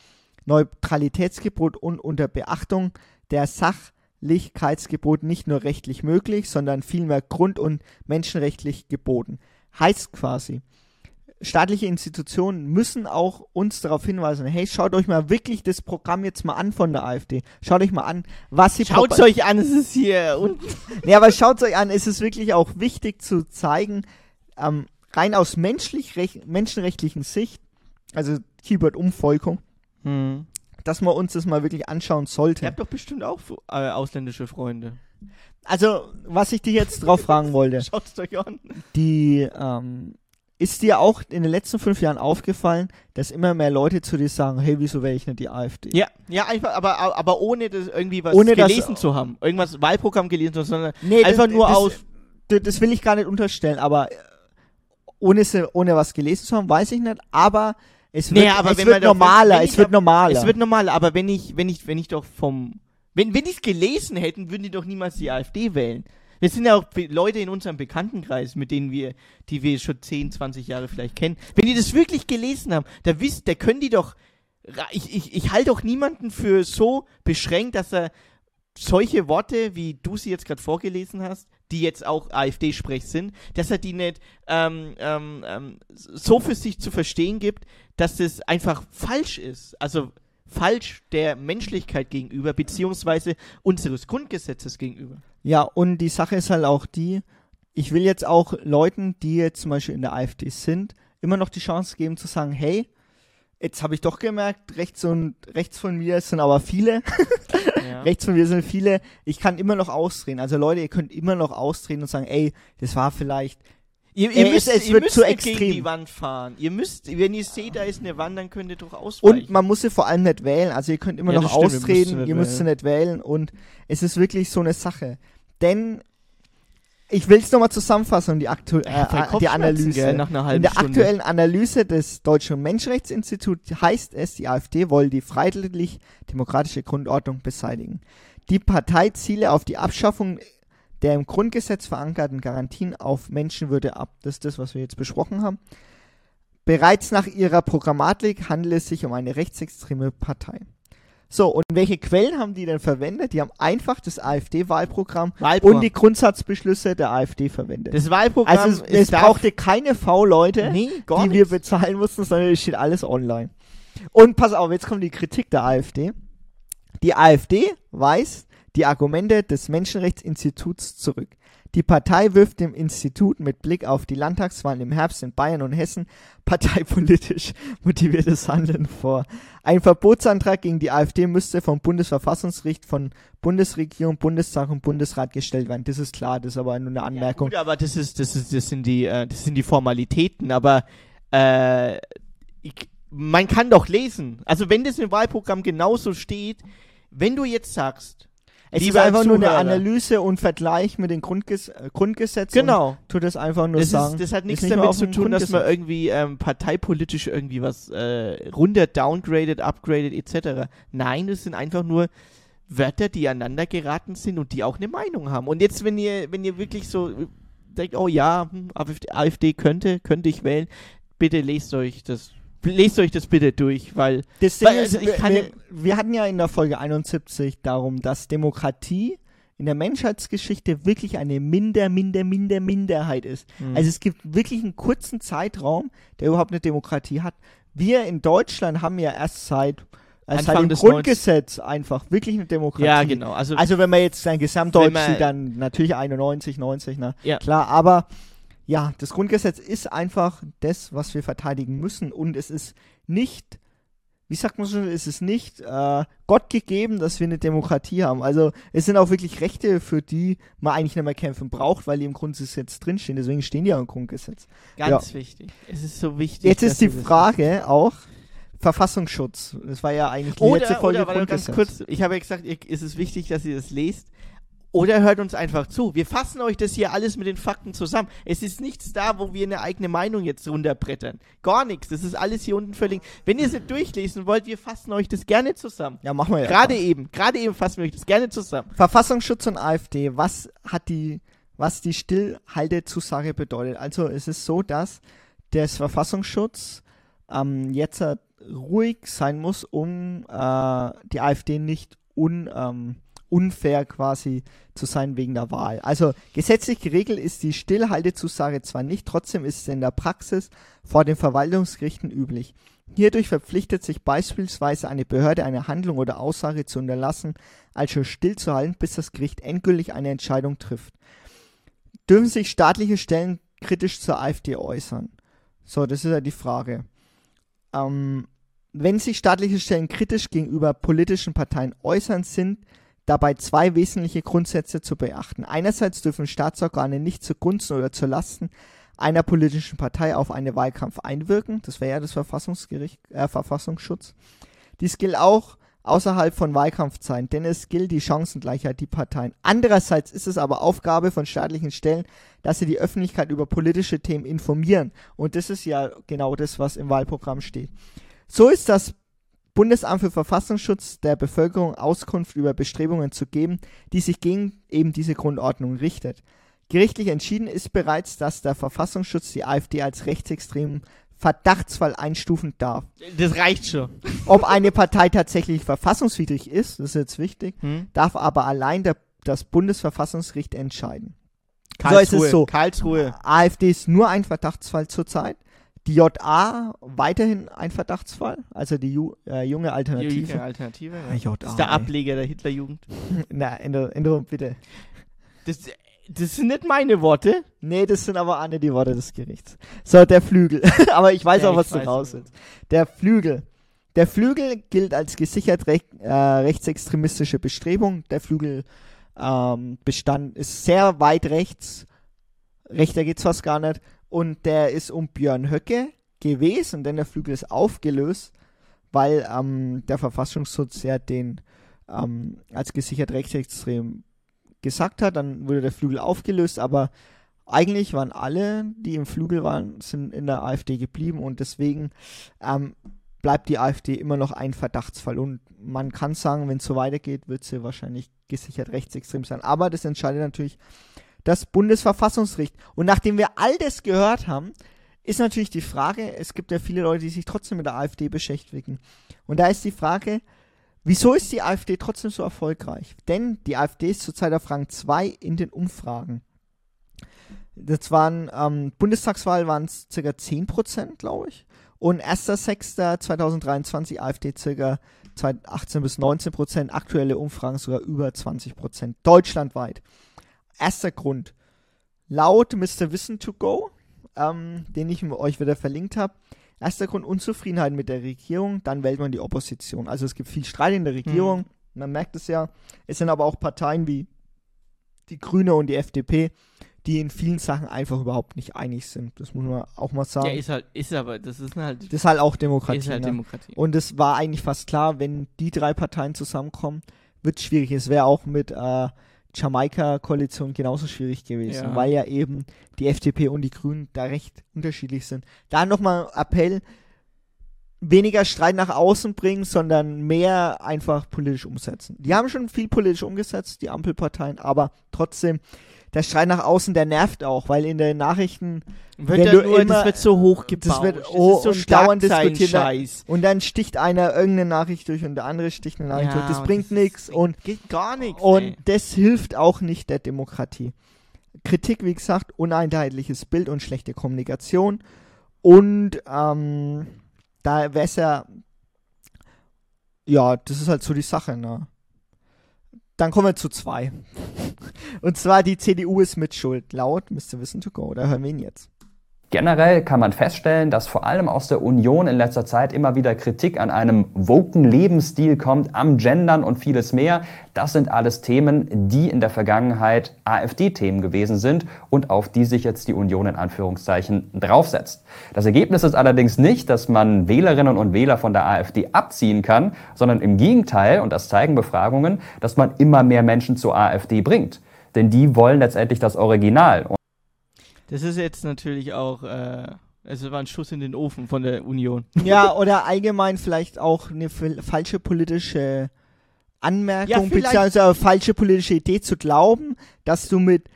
Neutralitätsgebot und unter Beachtung der Sachlichkeitsgebot nicht nur rechtlich möglich, sondern vielmehr grund- und menschenrechtlich geboten. Heißt quasi, staatliche Institutionen müssen auch uns darauf hinweisen, hey, schaut euch mal wirklich das Programm jetzt mal an von der AfD. Schaut euch mal an, was sie Schaut euch an, es ist hier unten. Nee, aber schaut euch an, es ist wirklich auch wichtig zu zeigen, ähm, rein aus menschlich, rech- menschenrechtlichen Sicht, also Keyword Umvolkung, Hm. dass man uns das mal wirklich anschauen Ihr sollte. habt doch bestimmt auch äh, ausländische Freunde. Also, was ich dich jetzt drauf fragen wollte, Schaut es euch an. die, ähm, ist dir auch in den letzten fünf Jahren aufgefallen, dass immer mehr Leute zu dir sagen, hey, wieso wähle ich nicht die AfD? Ja, ja, einfach, aber, aber ohne das irgendwie was Ohne das- gelesen zu haben. Irgendwas Wahlprogramm gelesen zu haben, sondern Nee, einfach das, nur das, aus. Das, das will ich gar nicht unterstellen, aber äh, ohne, ohne was gelesen zu haben, weiß ich nicht, aber es wird, Nee, aber es wird normaler, es wird normaler. Es wird normal, aber wenn ich, wenn ich, wenn ich doch vom. Wenn, wenn die es gelesen hätten, würden die doch niemals die AfD wählen. Wir sind ja auch Leute in unserem Bekanntenkreis, mit denen wir, die wir schon 10, 20 Jahre vielleicht kennen. Wenn die das wirklich gelesen haben, da wisst, da können die doch. Ich, ich, ich halte doch niemanden für so beschränkt, dass er solche Worte, wie du sie jetzt gerade vorgelesen hast, die jetzt auch AfD-Sprech sind, dass er die nicht ähm, ähm, ähm, so für sich zu verstehen gibt, dass das einfach falsch ist. Also falsch der Menschlichkeit gegenüber, beziehungsweise unseres Grundgesetzes gegenüber. Ja, und die Sache ist halt auch die, ich will jetzt auch Leuten, die jetzt zum Beispiel in der AfD sind, immer noch die Chance geben zu sagen, hey, jetzt habe ich doch gemerkt, rechts und rechts von mir sind aber viele, Ja. rechts von mir sind viele, ich kann immer noch ausdrehen. Also Leute, ihr könnt immer noch ausdrehen und sagen, ey, das war vielleicht Ihr, ihr es- müsst, es ihr wird müsst zu nicht gegen extrem. die Wand fahren. Ihr müsst, wenn ihr seht, da ist eine Wand, dann könnt ihr doch ausweichen. Und man muss sie vor allem nicht wählen. Also ihr könnt immer Ja, noch stimmt, ihr müsst sie austreten, ihr müsst sie nicht wählen. Und es ist wirklich so eine Sache. Denn ich will es nochmal zusammenfassen, die, aktu voll äh, die Analyse. nach einer halben In der Stunde. aktuellen Analyse des Deutschen Menschenrechtsinstituts heißt es, die AfD wolle die freiheitlich-demokratische Grundordnung beseitigen. Die Partei ziele auf die Abschaffung der im Grundgesetz verankerten Garantien auf Menschenwürde ab. Das ist das, was wir jetzt besprochen haben. Bereits nach ihrer Programmatik handelt es sich um eine rechtsextreme Partei. So, und welche Quellen haben die denn verwendet? Die haben einfach das AfD-Wahlprogramm Wahlprogramm. und die Grundsatzbeschlüsse der AfD verwendet. das Wahlprogramm also es, es brauchte keine V-Leute, nee, die wir nichts. bezahlen mussten, sondern es steht alles online. Und pass auf, jetzt kommt die Kritik der AfD. Die AfD weist die Argumente des Menschenrechtsinstituts zurück. Die Partei wirft dem Institut mit Blick auf die Landtagswahlen im Herbst in Bayern und Hessen parteipolitisch motiviertes Handeln vor. Ein Verbotsantrag gegen die AfD müsste vom Bundesverfassungsgericht von Bundesregierung, Bundestag und Bundesrat gestellt werden. Das ist klar, das ist aber nur eine Anmerkung. Gut, aber das ist, das ist, das sind die, äh, das sind die Formalitäten, aber äh, ich, man kann doch lesen. Also wenn das im Wahlprogramm genauso steht, wenn du jetzt sagst, Es ist lieber einfach nur eine Zuhörer, Analyse und Vergleich mit dem Grundges äh, Grundgesetz. Und Genau. tut es einfach nur Das, sagen. ist, das hat nichts damit zu tun, dass man irgendwie ähm, parteipolitisch irgendwie was äh, runter downgradet, upgradet etc. Nein, das sind einfach nur Wörter, die aneinander geraten sind und die auch eine Meinung haben. Und jetzt, wenn ihr, wenn ihr wirklich so äh, denkt, oh ja, hm, AfD könnte, könnte ich wählen, bitte lest euch das, lest euch das bitte durch, weil Das Ding Weil, ist, also ich wir, wir, hatten ja in der Folge 71 darum, dass Demokratie in der Menschheitsgeschichte wirklich eine minder, minder, minder Minderheit ist. Hm. Also es gibt wirklich einen kurzen Zeitraum, der überhaupt eine Demokratie hat. Wir in Deutschland haben ja erst seit, seit Anfang des Grundgesetz einfach wirklich eine Demokratie. ja, genau. Also, Also wenn man jetzt sein Gesamtdeutsch sieht, dann natürlich 91, 90, ne? Ja. Klar, aber ja, das Grundgesetz ist einfach das, was wir verteidigen müssen und es ist nicht, wie sagt man schon, es ist nicht äh, Gott gegeben, dass wir eine Demokratie haben. Also es sind auch wirklich Rechte, für die man eigentlich nicht mehr kämpfen braucht, weil die im Grundgesetz drinstehen. Deswegen stehen die ja im Grundgesetz. ganz wichtig. Es ist so wichtig. Jetzt ist die Frage auch, Verfassungsschutz. Das war ja eigentlich die Oder, letzte Folge oder Grundgesetz. kurz, ich habe ja gesagt, ihr, es ist wichtig, dass ihr das lest. Oder hört uns einfach zu. Wir fassen euch das hier alles mit den Fakten zusammen. Es ist nichts da, wo wir eine eigene Meinung jetzt runterbrettern. Gar nichts. Das ist alles hier unten völlig. Wenn ihr es nicht durchlesen wollt, wir fassen euch das gerne zusammen. Ja, machen wir ja. Gerade eben, gerade eben fassen wir euch das gerne zusammen. Verfassungsschutz und AfD, was hat die, was die Stillhaltezusage bedeutet? Also es ist so, dass der Verfassungsschutz ähm, jetzt äh, ruhig sein muss, um äh, die AfD nicht un, ähm, unfair quasi zu sein wegen der Wahl. Also gesetzlich geregelt ist die Stillhaltezusage zwar nicht, trotzdem ist es in der Praxis vor den Verwaltungsgerichten üblich. Hierdurch verpflichtet sich beispielsweise eine Behörde, eine Handlung oder Aussage zu unterlassen, also stillzuhalten, bis das Gericht endgültig eine Entscheidung trifft. Dürfen sich staatliche Stellen kritisch zur AfD äußern? So, das ist ja die Frage. Ähm, wenn sich staatliche Stellen kritisch gegenüber politischen Parteien äußern, sind dabei zwei wesentliche Grundsätze zu beachten. Einerseits dürfen Staatsorgane nicht zugunsten oder zu Lasten einer politischen Partei auf einen Wahlkampf einwirken. Das wäre ja das Verfassungsgericht, äh, Verfassungsschutz. Dies gilt auch außerhalb von Wahlkampfzeiten, denn es gilt die Chancengleichheit die Parteien. Andererseits ist es aber Aufgabe von staatlichen Stellen, dass sie die Öffentlichkeit über politische Themen informieren. Und das ist ja genau das, was im Wahlprogramm steht. So ist das Bundesamt für Verfassungsschutz der Bevölkerung Auskunft über Bestrebungen zu geben, die sich gegen eben diese Grundordnung richtet. Gerichtlich entschieden ist bereits, dass der Verfassungsschutz die AfD als rechtsextremen Verdachtsfall einstufen darf. Das reicht schon. Ob eine Partei tatsächlich verfassungswidrig ist, das ist jetzt wichtig, Hm? darf aber allein der, das Bundesverfassungsgericht entscheiden. Karlsruhe. So ist es so. Karlsruhe. AfD ist nur ein Verdachtsfall zurzeit. Die JA weiterhin ein Verdachtsfall, also die Ju äh, junge Die Alternative. Alternative. Ja. JA, Das ist der ey. Ableger der Hitlerjugend. Na, Änderung, bitte. Das, das sind nicht meine Worte. Nee, das sind aber alle die Worte des Gerichts. So, der Flügel. aber ich weiß Ja, auch, was du raus willst. Der Flügel. Der Flügel gilt als gesichert rech äh, rechtsextremistische Bestrebung. Der Flügel ähm, bestand ist sehr weit rechts. Rechter geht's fast gar nicht. Und der ist um Björn Höcke gewesen, denn der Flügel ist aufgelöst, weil ähm, der Verfassungsschutz ja den ähm, als gesichert rechtsextrem gesagt hat. Dann wurde der Flügel aufgelöst, aber eigentlich waren alle, die im Flügel waren, sind in der AfD geblieben und deswegen ähm, bleibt die AfD immer noch ein Verdachtsfall. Und man kann sagen, wenn es so weitergeht, wird sie wahrscheinlich gesichert rechtsextrem sein. Aber das entscheidet natürlich das Bundesverfassungsgericht. Und nachdem wir all das gehört haben, ist natürlich die Frage, es gibt ja viele Leute, die sich trotzdem mit der AfD beschäftigen. Und da ist die Frage, wieso ist die AfD trotzdem so erfolgreich? Denn die AfD ist zurzeit auf Rang 2 in den Umfragen. Das waren, ähm, Bundestagswahl waren es ca. 10%, glaube ich. Und 1.6.2023 AfD ca. 18 bis 19%, aktuelle Umfragen sogar über 20%, deutschlandweit. Erster Grund. Laut Mr. Wissen to Go, ähm, den ich euch wieder verlinkt habe, erster Grund Unzufriedenheit mit der Regierung, dann wählt man die Opposition. Also es gibt viel Streit in der Regierung, man merkt es ja. Es sind aber auch Parteien wie die Grüne und die FDP, die in vielen Sachen einfach überhaupt nicht einig sind. Das muss man auch mal sagen. Ja, ist halt, ist aber, das ist halt, das ist halt auch Demokratie. ist halt ne? Demokratie. Und es war eigentlich fast klar, wenn die drei Parteien zusammenkommen, wird es schwierig. Es wäre auch mit äh, Jamaika-Koalition genauso schwierig gewesen, Ja. weil ja eben die FDP und die Grünen da recht unterschiedlich sind. Da nochmal Appell, weniger Streit nach außen bringen, sondern mehr einfach politisch umsetzen. Die haben schon viel politisch umgesetzt, die Ampelparteien, aber trotzdem, der Streit nach außen, der nervt auch, weil in den Nachrichten Wird wenn ja nur, immer- das wird so hochgebaut. das wird oh, ist so und dauernd diskutiert. Schlagzeilen-Scheiß. Und dann sticht einer irgendeine Nachricht durch und der andere sticht eine Nachricht durch. Das bringt nichts und, geht gar nichts. und ey. das hilft auch nicht der Demokratie. Kritik, wie gesagt, uneinheitliches Bild und schlechte Kommunikation. Und ähm, da wäre es ja, ja, das ist halt so die Sache, ne? Dann kommen wir zu zwei. Und zwar die CDU ist mit Schuld. Laut Mr. Wissen to go. Da hören wir ihn jetzt. Generell kann man feststellen, dass vor allem aus der Union in letzter Zeit immer wieder Kritik an einem woken Lebensstil kommt, am Gendern und vieles mehr. Das sind alles Themen, die in der Vergangenheit AfD-Themen gewesen sind und auf die sich jetzt die Union in Anführungszeichen draufsetzt. Das Ergebnis ist allerdings nicht, dass man Wählerinnen und Wähler von der AfD abziehen kann, sondern im Gegenteil, und das zeigen Befragungen, dass man immer mehr Menschen zur AfD bringt. Denn die wollen letztendlich das Original. Das ist jetzt natürlich auch, äh, es war ein Schuss in den Ofen von der Union. Ja, oder allgemein vielleicht auch eine falsche politische Anmerkung, ja, beziehungsweise falsche politische Idee zu glauben, dass du mit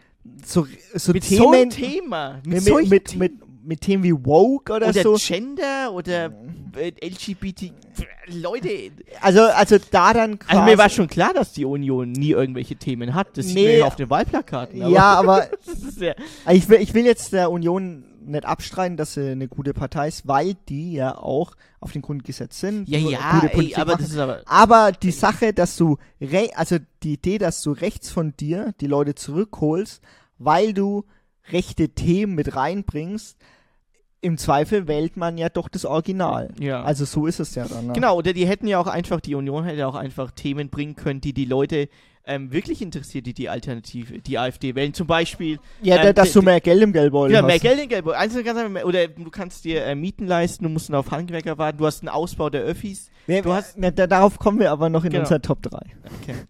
so, so mit Themen, so einem Thema, mit, mit, mit, mit, mit Themen wie Woke oder, oder so. Gender oder LGBT. Leute. Also, also da dann quasi. Also mir war schon klar, dass die Union nie irgendwelche Themen hat. Das nee, sieht man auf den Wahlplakaten. Aber ja, aber ja ich, will, ich will jetzt der Union nicht abstreiten, dass sie eine gute Partei ist, weil die ja auch auf dem Grundgesetz sind. Ja, ja, ey, aber das ist aber. Aber die Sache, dass du, also die Idee, dass du rechts von dir die Leute zurückholst, weil du rechte Themen mit reinbringst, im Zweifel wählt man ja doch das Original. Ja. Also so ist es ja dann. Ne? Genau, oder die hätten ja auch einfach, die Union hätte auch einfach Themen bringen können, die die Leute ähm, wirklich interessiert, die die Alternative, die AfD wählen. Zum Beispiel. Ja, ähm, dass du mehr Geld im Geldbeutel Ja, mehr Geld im Geldbeutel. Also, oder du kannst dir äh, Mieten leisten, du musst auf Handwerker warten, du hast einen Ausbau der Öffis. Ja, du hast, na, darauf kommen wir aber noch in genau. unserer Top 3. Okay.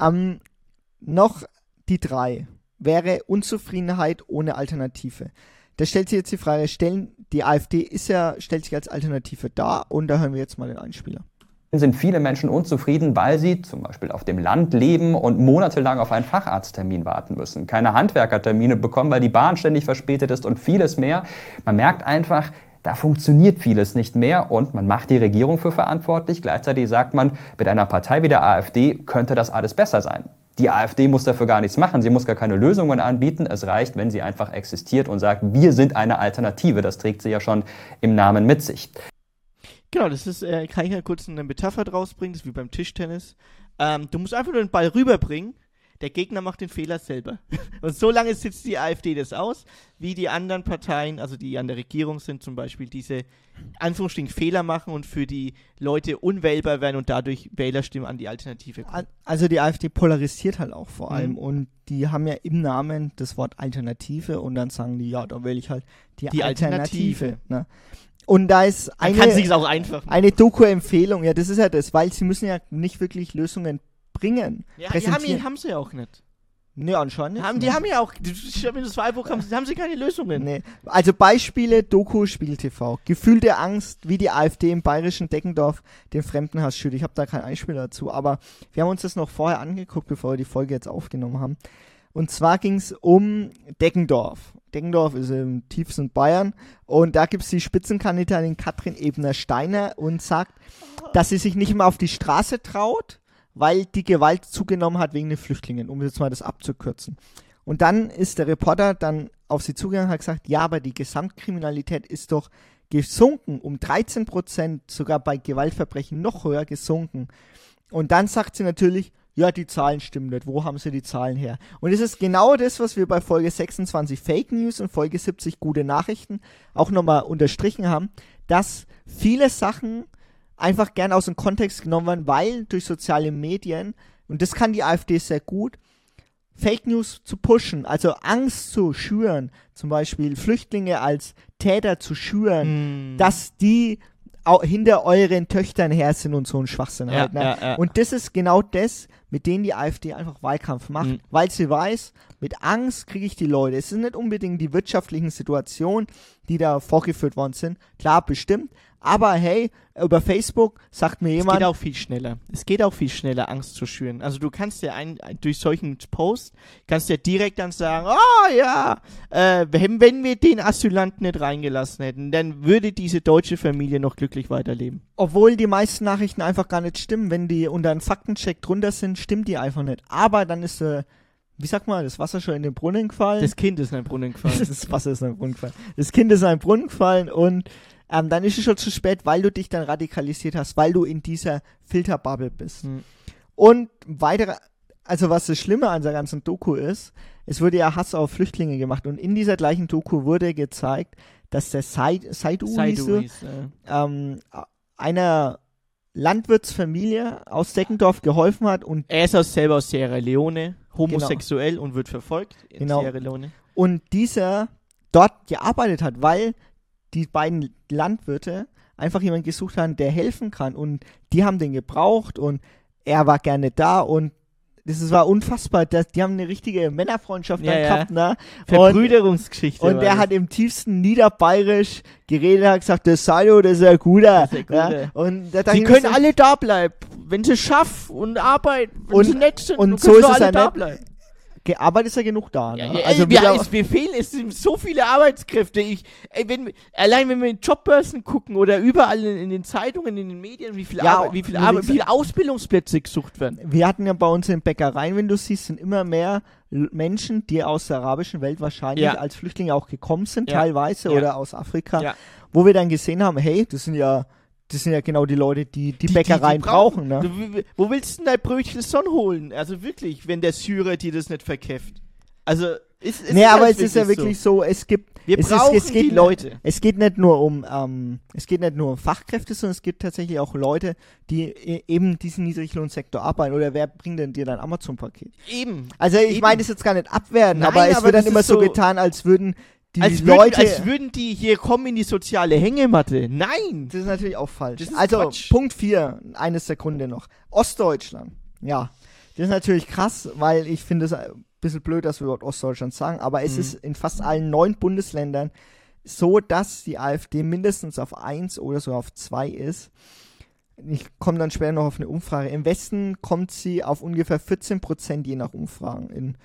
Ähm, noch die 3 wäre Unzufriedenheit ohne Alternative. Da stellt sich jetzt die Frage, stellen, die AfD ist ja, stellt sich als Alternative dar und da hören wir jetzt mal den Einspieler sind viele Menschen unzufrieden, weil sie zum Beispiel auf dem Land leben und monatelang auf einen Facharzttermin warten müssen, keine Handwerkertermine bekommen, weil die Bahn ständig verspätet ist und vieles mehr. Man merkt einfach, da funktioniert vieles nicht mehr und man macht die Regierung für verantwortlich. Gleichzeitig sagt man, mit einer Partei wie der AfD könnte das alles besser sein. Die AfD muss dafür gar nichts machen, sie muss gar keine Lösungen anbieten. Es reicht, wenn sie einfach existiert und sagt, wir sind eine Alternative. Das trägt sie ja schon im Namen mit sich. Genau, das ist, äh, kann ich ja kurz eine Metapher draus bringen, das ist wie beim Tischtennis. Ähm, du musst einfach nur den Ball rüberbringen, der Gegner macht den Fehler selber. Und so lange sitzt die AfD das aus, wie die anderen Parteien, also die an der Regierung sind, zum Beispiel diese Anführungsstrichen Fehler machen und für die Leute unwählbar werden und dadurch Wählerstimmen an die Alternative kommen. Also die AfD polarisiert halt auch vor allem mhm. und die haben ja im Namen das Wort Alternative und dann sagen die, ja, da wähle ich halt die, die Alternative. Alternative. Ne? Und da ist eine, eine Doku-Empfehlung, ja, das ist ja das, weil sie müssen ja nicht wirklich Lösungen bringen. Ja, die haben, haben sie ja auch nicht. Nee, anscheinend haben, Die haben ja auch, wenn das Wahlprogramm haben sie keine Lösungen. Nee. Also Beispiele, Doku, Spiegel TV. Gefühlte Angst, wie die AfD im bayerischen Deckendorf den Fremdenhass schürt. Ich habe da kein Einspiel dazu, aber wir haben uns das noch vorher angeguckt, bevor wir die Folge jetzt aufgenommen haben. Und zwar ging es um Deckendorf. Deckendorf ist im tiefsten Bayern. Und da gibt es die Spitzenkandidatin Katrin Ebner-Steiner und sagt, dass sie sich nicht mehr auf die Straße traut, weil die Gewalt zugenommen hat wegen den Flüchtlingen, um jetzt mal das abzukürzen. Und dann ist der Reporter dann auf sie zugegangen und hat gesagt, ja, aber die Gesamtkriminalität ist doch gesunken, um 13 Prozent, sogar bei Gewaltverbrechen noch höher gesunken. Und dann sagt sie natürlich, ja, die Zahlen stimmen nicht. Wo haben sie die Zahlen her? Und es ist genau das, was wir bei Folge 26 Fake News und Folge 70 gute Nachrichten auch nochmal unterstrichen haben, dass viele Sachen einfach gern aus dem Kontext genommen werden, weil durch soziale Medien, und das kann die AfD sehr gut, Fake News zu pushen, also Angst zu schüren, zum Beispiel Flüchtlinge als Täter zu schüren, mm. dass die hinter euren Töchtern her sind und so ein Schwachsinn ja, halt. Ne? Ja, ja. Und das ist genau das, mit denen die AfD einfach Wahlkampf macht, mhm. weil sie weiß, mit Angst kriege ich die Leute. Es sind nicht unbedingt die wirtschaftlichen Situationen, die da vorgeführt worden sind. Klar, bestimmt. Aber hey, über Facebook sagt mir jemand. Es geht auch viel schneller. Es geht auch viel schneller, Angst zu schüren. Also du kannst ja ein, durch solchen Post, kannst ja direkt dann sagen, oh ja, äh, wenn, wenn wir den Asylanten nicht reingelassen hätten, dann würde diese deutsche Familie noch glücklich weiterleben. Obwohl die meisten Nachrichten einfach gar nicht stimmen. Wenn die unter einem Faktencheck drunter sind, stimmt die einfach nicht. Aber dann ist äh, wie sagt man, das Wasser schon in den Brunnen gefallen? Das Kind ist in den Brunnen gefallen. das Wasser ist in den Brunnen gefallen. Das Kind ist in den Brunnen gefallen und ähm, dann ist es schon zu spät, weil du dich dann radikalisiert hast, weil du in dieser Filterbubble bist. Mhm. Und weiterer also was das Schlimme an der ganzen Doku ist, es wurde ja Hass auf Flüchtlinge gemacht und in dieser gleichen Doku wurde gezeigt, dass der Said, Saidu, Saidu ähm, einer Landwirtsfamilie aus Deckendorf geholfen hat und, Er ist aus selber aus Sierra Leone, homosexuell und wird verfolgt in Genau. Sierra Leone. und dieser dort gearbeitet hat, weil die beiden Landwirte einfach jemanden gesucht haben, der helfen kann und die haben den gebraucht und er war gerne da und das ist- war unfassbar, dass, die haben eine richtige Männerfreundschaft Ja, dann ja. gehabt, ne? Und, Verbrüderungsgeschichte. und der das. hat im tiefsten Niederbayerisch geredet, hat gesagt, der Salo, das ist ein guter. Das ist Ja? guter. Und da Sie können alle da bleiben, wenn sie schaffen und arbeiten, wenn Und- sie nett sind. und so ist es ja gearbeitet ist ja genug da. Ja, Ne? ja, also also wir, fehlen es sind so viele Arbeitskräfte. Ich, ey, wenn, allein wenn wir in Jobbörsen gucken oder überall in, in den Zeitungen, in den Medien, wie viele Ja, Arbeit, wie viele, nur Arbeit, wie viele Ausbildungsplätze gesucht werden. wir hatten ja bei uns in Bäckereien, wenn du siehst, sind immer mehr Menschen, die aus der arabischen Welt wahrscheinlich Ja. als Flüchtlinge auch gekommen sind, Ja. teilweise, Ja. oder aus Afrika, Ja. wo wir dann gesehen haben, hey, das sind ja, das sind ja genau die Leute, die die, Bäckereien brauchen. ne? Du, w- wo willst du denn dein Brötchen Sonn holen? Also wirklich, wenn der Syrer dir das nicht verkäft. Also, ist, ist nee, aber es ist ja wirklich so, es gibt, Wir es, brauchen ist, es geht die Leute. Es geht nicht nur um, ähm, es geht nicht nur um Fachkräfte, sondern es gibt tatsächlich auch Leute, die e- eben diesen Niedriglohnsektor arbeiten. Oder wer bringt denn dir dein Amazon-Paket? Eben. Also ich meine das jetzt gar nicht abwerten, Nein, aber es aber wird dann immer so so- getan, als würden die Als würden, Leute. als würden die hier kommen in die soziale Hängematte. Nein! das ist natürlich auch falsch. Also Quatsch. Punkt 4, eine Sekunde noch. Ostdeutschland. Ja. Das ist natürlich krass, weil ich finde es ein bisschen blöd, dass wir überhaupt Ostdeutschland sagen, aber es Mhm. ist in fast allen neun Bundesländern so, dass die AfD mindestens auf 1 oder sogar auf 2 ist. Ich komme dann später noch auf eine Umfrage. Im Westen kommt sie auf ungefähr 14 Prozent, je nach Umfragen. In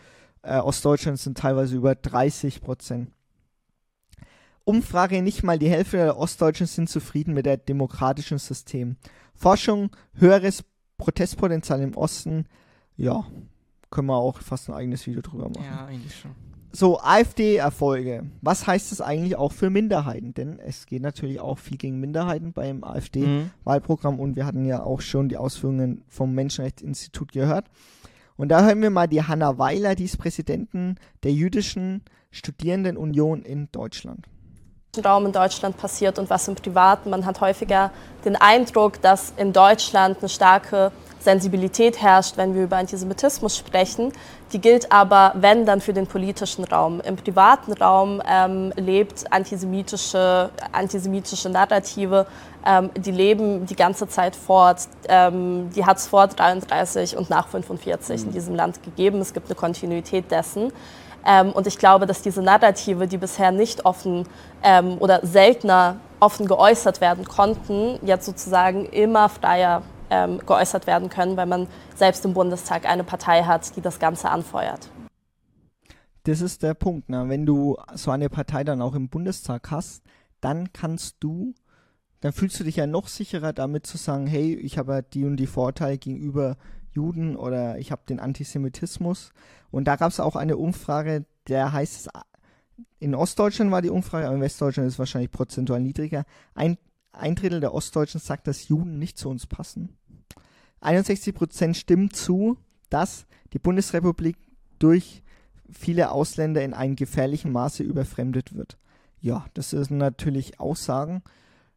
äh, Ostdeutschland sind teilweise über 30 Prozent. Umfrage, nicht mal die Hälfte der Ostdeutschen sind zufrieden mit der demokratischen System. Forschung, höheres Protestpotenzial im Osten, ja, können wir auch fast ein eigenes Video drüber machen. Ja, eigentlich schon. So, AfD-Erfolge. Was heißt das eigentlich auch für Minderheiten? Denn es geht natürlich auch viel gegen Minderheiten beim Mhm. AfD-Wahlprogramm und wir hatten ja auch schon die Ausführungen vom Menschenrechtsinstitut gehört. Und da hören wir mal die Hanna Weiler, die ist Präsidentin der jüdischen Studierendenunion in Deutschland. Raum in Deutschland passiert und was im Privaten. Man hat häufiger den Eindruck, dass in Deutschland eine starke Sensibilität herrscht, wenn wir über Antisemitismus sprechen. Die gilt aber, wenn, dann für den politischen Raum. Im privaten Raum ähm, lebt antisemitische, antisemitische Narrative, ähm, die leben die ganze Zeit fort. Ähm, die hat es vor 33 und nach 45 in diesem Land gegeben. Es gibt eine Kontinuität dessen. Ähm, und ich glaube, dass diese Narrative, die bisher nicht offen ähm, oder seltener offen geäußert werden konnten, jetzt sozusagen immer freier ähm, geäußert werden können, weil man selbst im Bundestag eine Partei hat, die das Ganze anfeuert. Das ist der Punkt. Ne? Wenn du so eine Partei dann auch im Bundestag hast, dann kannst du, dann fühlst du dich ja noch sicherer damit zu sagen, hey, ich habe ja die und die Vorteile gegenüber Juden oder ich habe den Antisemitismus. Und da gab es auch eine Umfrage, der heißt es, in Ostdeutschland war die Umfrage, aber in Westdeutschland ist es wahrscheinlich prozentual niedriger. Ein, ein Drittel der Ostdeutschen sagt, dass Juden nicht zu uns passen. 61 Prozent stimmen zu, dass die Bundesrepublik durch viele Ausländer in einem gefährlichen Maße überfremdet wird. Ja, das sind natürlich Aussagen,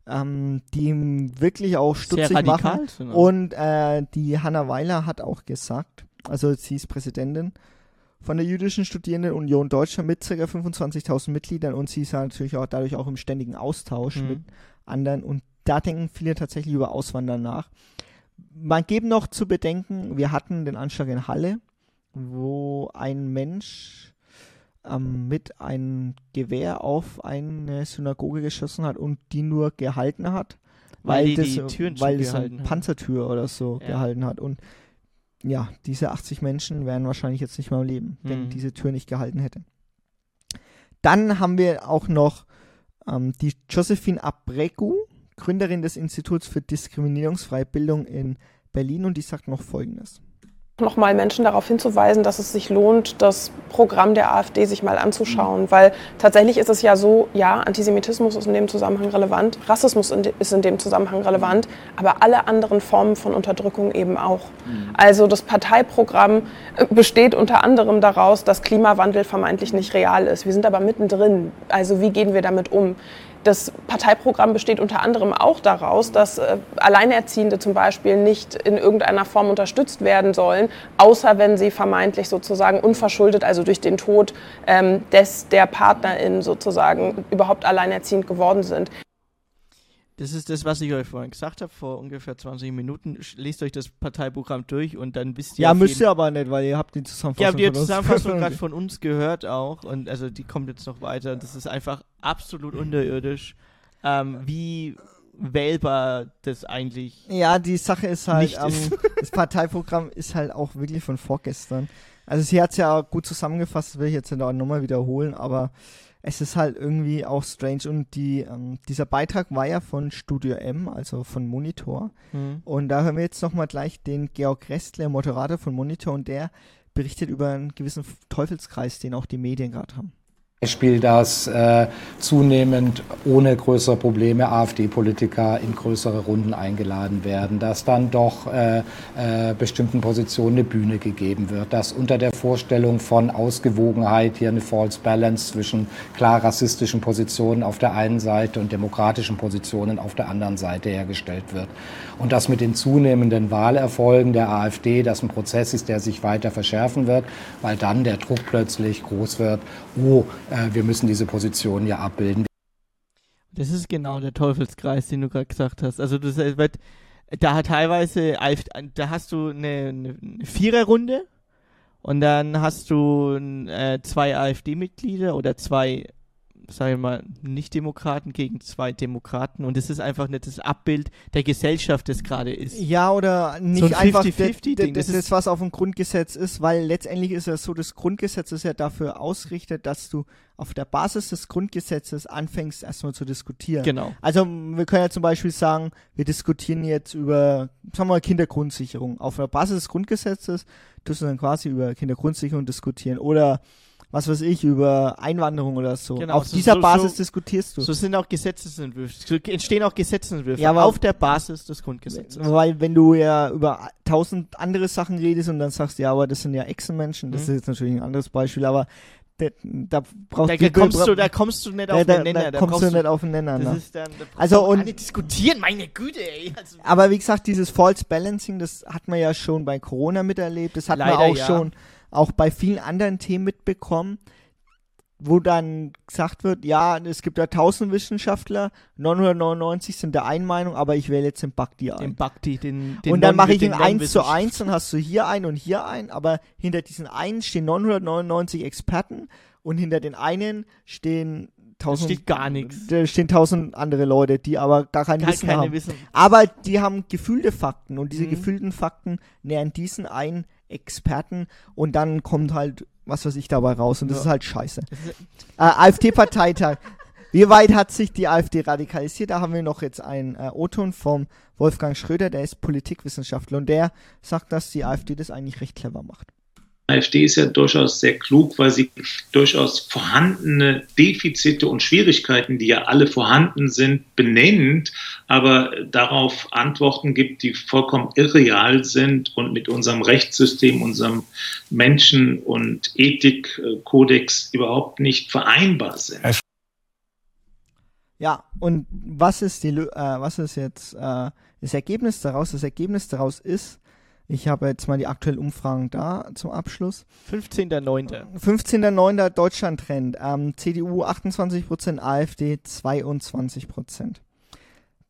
ähm, die wirklich auch stutzig machen. Und äh, die Hanna Weiler hat auch gesagt, also sie ist Präsidentin von der Jüdischen Studierendenunion Deutschland mit ca. 25.000 Mitgliedern und sie ist ja natürlich auch dadurch auch im ständigen Austausch Mhm. mit anderen und da denken viele tatsächlich über Auswandern nach. Man geben noch zu bedenken, wir hatten den Anschlag in Halle, wo ein Mensch ähm, mit einem Gewehr auf eine Synagoge geschossen hat und die nur gehalten hat, Weil weil, die das, die Türen weil das eine. Panzertür oder so Ja. gehalten hat. Und ja, diese 80 Menschen wären wahrscheinlich jetzt nicht mehr am Leben, wenn Mhm. diese Tür nicht gehalten hätte. Dann haben wir auch noch ähm, die Josephine Abregu, Gründerin des Instituts für diskriminierungsfreie Bildung in Berlin und die sagt noch Folgendes. Nochmal Menschen darauf hinzuweisen, dass es sich lohnt, das Programm der AfD sich mal anzuschauen. Weil tatsächlich ist es ja so, ja, Antisemitismus ist in dem Zusammenhang relevant, Rassismus ist in dem Zusammenhang relevant, aber alle anderen Formen von Unterdrückung eben auch. Also das Parteiprogramm äh, besteht unter anderem daraus, dass Klimawandel vermeintlich nicht real ist. Wir sind aber mittendrin. Also wie gehen wir damit um? Das Parteiprogramm besteht unter anderem auch daraus, dass äh, Alleinerziehende zum Beispiel nicht in irgendeiner Form unterstützt werden sollen, außer wenn sie vermeintlich sozusagen unverschuldet, also durch den Tod ähm, des der Partnerin sozusagen überhaupt alleinerziehend geworden sind. Das ist das, was ich euch vorhin gesagt habe, vor ungefähr 20 Minuten. Lest euch das Parteiprogramm durch und dann wisst ihr. Ja, müsst ihr aber nicht, weil ihr habt die Zusammenfassung. Ja, habt ihr uns Zusammenfassung gerade von uns gehört auch und also die kommt jetzt noch weiter. Das ist einfach absolut unterirdisch, ähm, wie wählbar das eigentlich. Ja, die Sache ist halt, ähm, ist. das Parteiprogramm ist halt auch wirklich von vorgestern. Also sie hat es ja gut zusammengefasst, das will ich jetzt nicht auch nochmal wiederholen, aber es ist halt irgendwie auch strange und die, ähm, dieser Beitrag war ja von Studio M, also von Monitor. Hm. Und da hören wir jetzt nochmal gleich den Georg Restler, Moderator von Monitor, und der berichtet über einen gewissen Teufelskreis, den auch die Medien gerade haben. Beispiel, dass äh, zunehmend ohne größere Probleme AfD-Politiker in größere Runden eingeladen werden, dass dann doch äh, äh, bestimmten Positionen eine Bühne gegeben wird, dass unter der Vorstellung von Ausgewogenheit hier eine False Balance zwischen klar rassistischen Positionen auf der einen Seite und demokratischen Positionen auf der anderen Seite hergestellt wird. Und dass mit den zunehmenden Wahlerfolgen der AfD das ein Prozess ist, der sich weiter verschärfen wird, weil dann der Druck plötzlich groß wird, oh, wir müssen diese Position ja abbilden. Das ist genau der Teufelskreis, den du gerade gesagt hast. Also das äh, wird, da hat teilweise, AfD da hast du eine, eine, eine Viererrunde und dann hast du äh, zwei AfD-Mitglieder oder zwei, sagen wir mal, Nicht-Demokraten gegen zwei Demokraten und das ist einfach nicht das Abbild der Gesellschaft, das gerade ist. Ja, oder nicht So ein einfach 50-50 das, Ding, das, das das, ist- was auf dem Grundgesetz ist, weil letztendlich ist es so, das Grundgesetz ist ja dafür ausgerichtet, dass du auf der Basis des Grundgesetzes anfängst, erstmal zu diskutieren. Genau. Also wir können ja zum Beispiel sagen, wir diskutieren jetzt über, sagen wir mal, Kindergrundsicherung. Auf der Basis des Grundgesetzes tust du dann quasi über Kindergrundsicherung diskutieren oder was weiß ich, über Einwanderung oder so. Genau, auf so- dieser so- Basis so- diskutierst du. So sind auch Gesetzesentwürfe, so entstehen auch Gesetzesentwürfe Ja, aber- auf der Basis des Grundgesetzes. Weil wenn du ja über tausend andere Sachen redest und dann sagst, ja, aber das sind ja Echsenmenschen, das Mhm. ist jetzt natürlich ein anderes Beispiel, aber da, da brauchst Da, du kommst du, da kommst du nicht auf den Nenner. da kommst du nicht auf den Nenner. Ne? dann, Also und- nicht diskutieren, meine Güte, ey. Also, Aber wie gesagt, dieses False Balancing, das hat man ja schon bei Corona miterlebt, das hat man auch ja. schon auch bei vielen anderen Themen mitbekommen, wo dann gesagt wird, ja, es gibt ja tausend Wissenschaftler, 999 sind der einen Meinung, aber ich wähle jetzt den Bakti ein. den Bakti, den, den und dann mache ich den ihn eins zu Non-Wissenschaftler. eins und hast du hier einen und hier einen, aber hinter diesen einen stehen 999 Experten und hinter den einen stehen tausend, steht gar nichts. Da stehen tausend andere Leute, die aber gar kein Gar Wissen keine haben. Wissen. Aber die haben gefühlte Fakten und diese Mhm. gefühlten Fakten nähern diesen einen Experten und dann kommt halt, was weiß ich, dabei raus und das Ja. ist halt scheiße. Ist- Äh, AfD-Parteitag. Wie weit hat sich die AfD radikalisiert? Da haben wir noch jetzt einen äh, O-Ton vom Wolfgang Schröder, der ist Politikwissenschaftler und der sagt, dass die AfD das eigentlich recht clever macht. AfD ist ja durchaus sehr klug, weil sie durchaus vorhandene Defizite und Schwierigkeiten, die ja alle vorhanden sind, benennt, aber darauf Antworten gibt, die vollkommen irreal sind und mit unserem Rechtssystem, unserem Menschen- und Ethikkodex überhaupt nicht vereinbar sind. Ja, und was ist die, äh, was ist jetzt äh, das Ergebnis daraus? Das Ergebnis daraus ist, ich habe jetzt mal die aktuellen Umfragen da zum Abschluss. 15.09. 15.09. Deutschland-Trend. Ähm, CDU 28%, AfD 22%.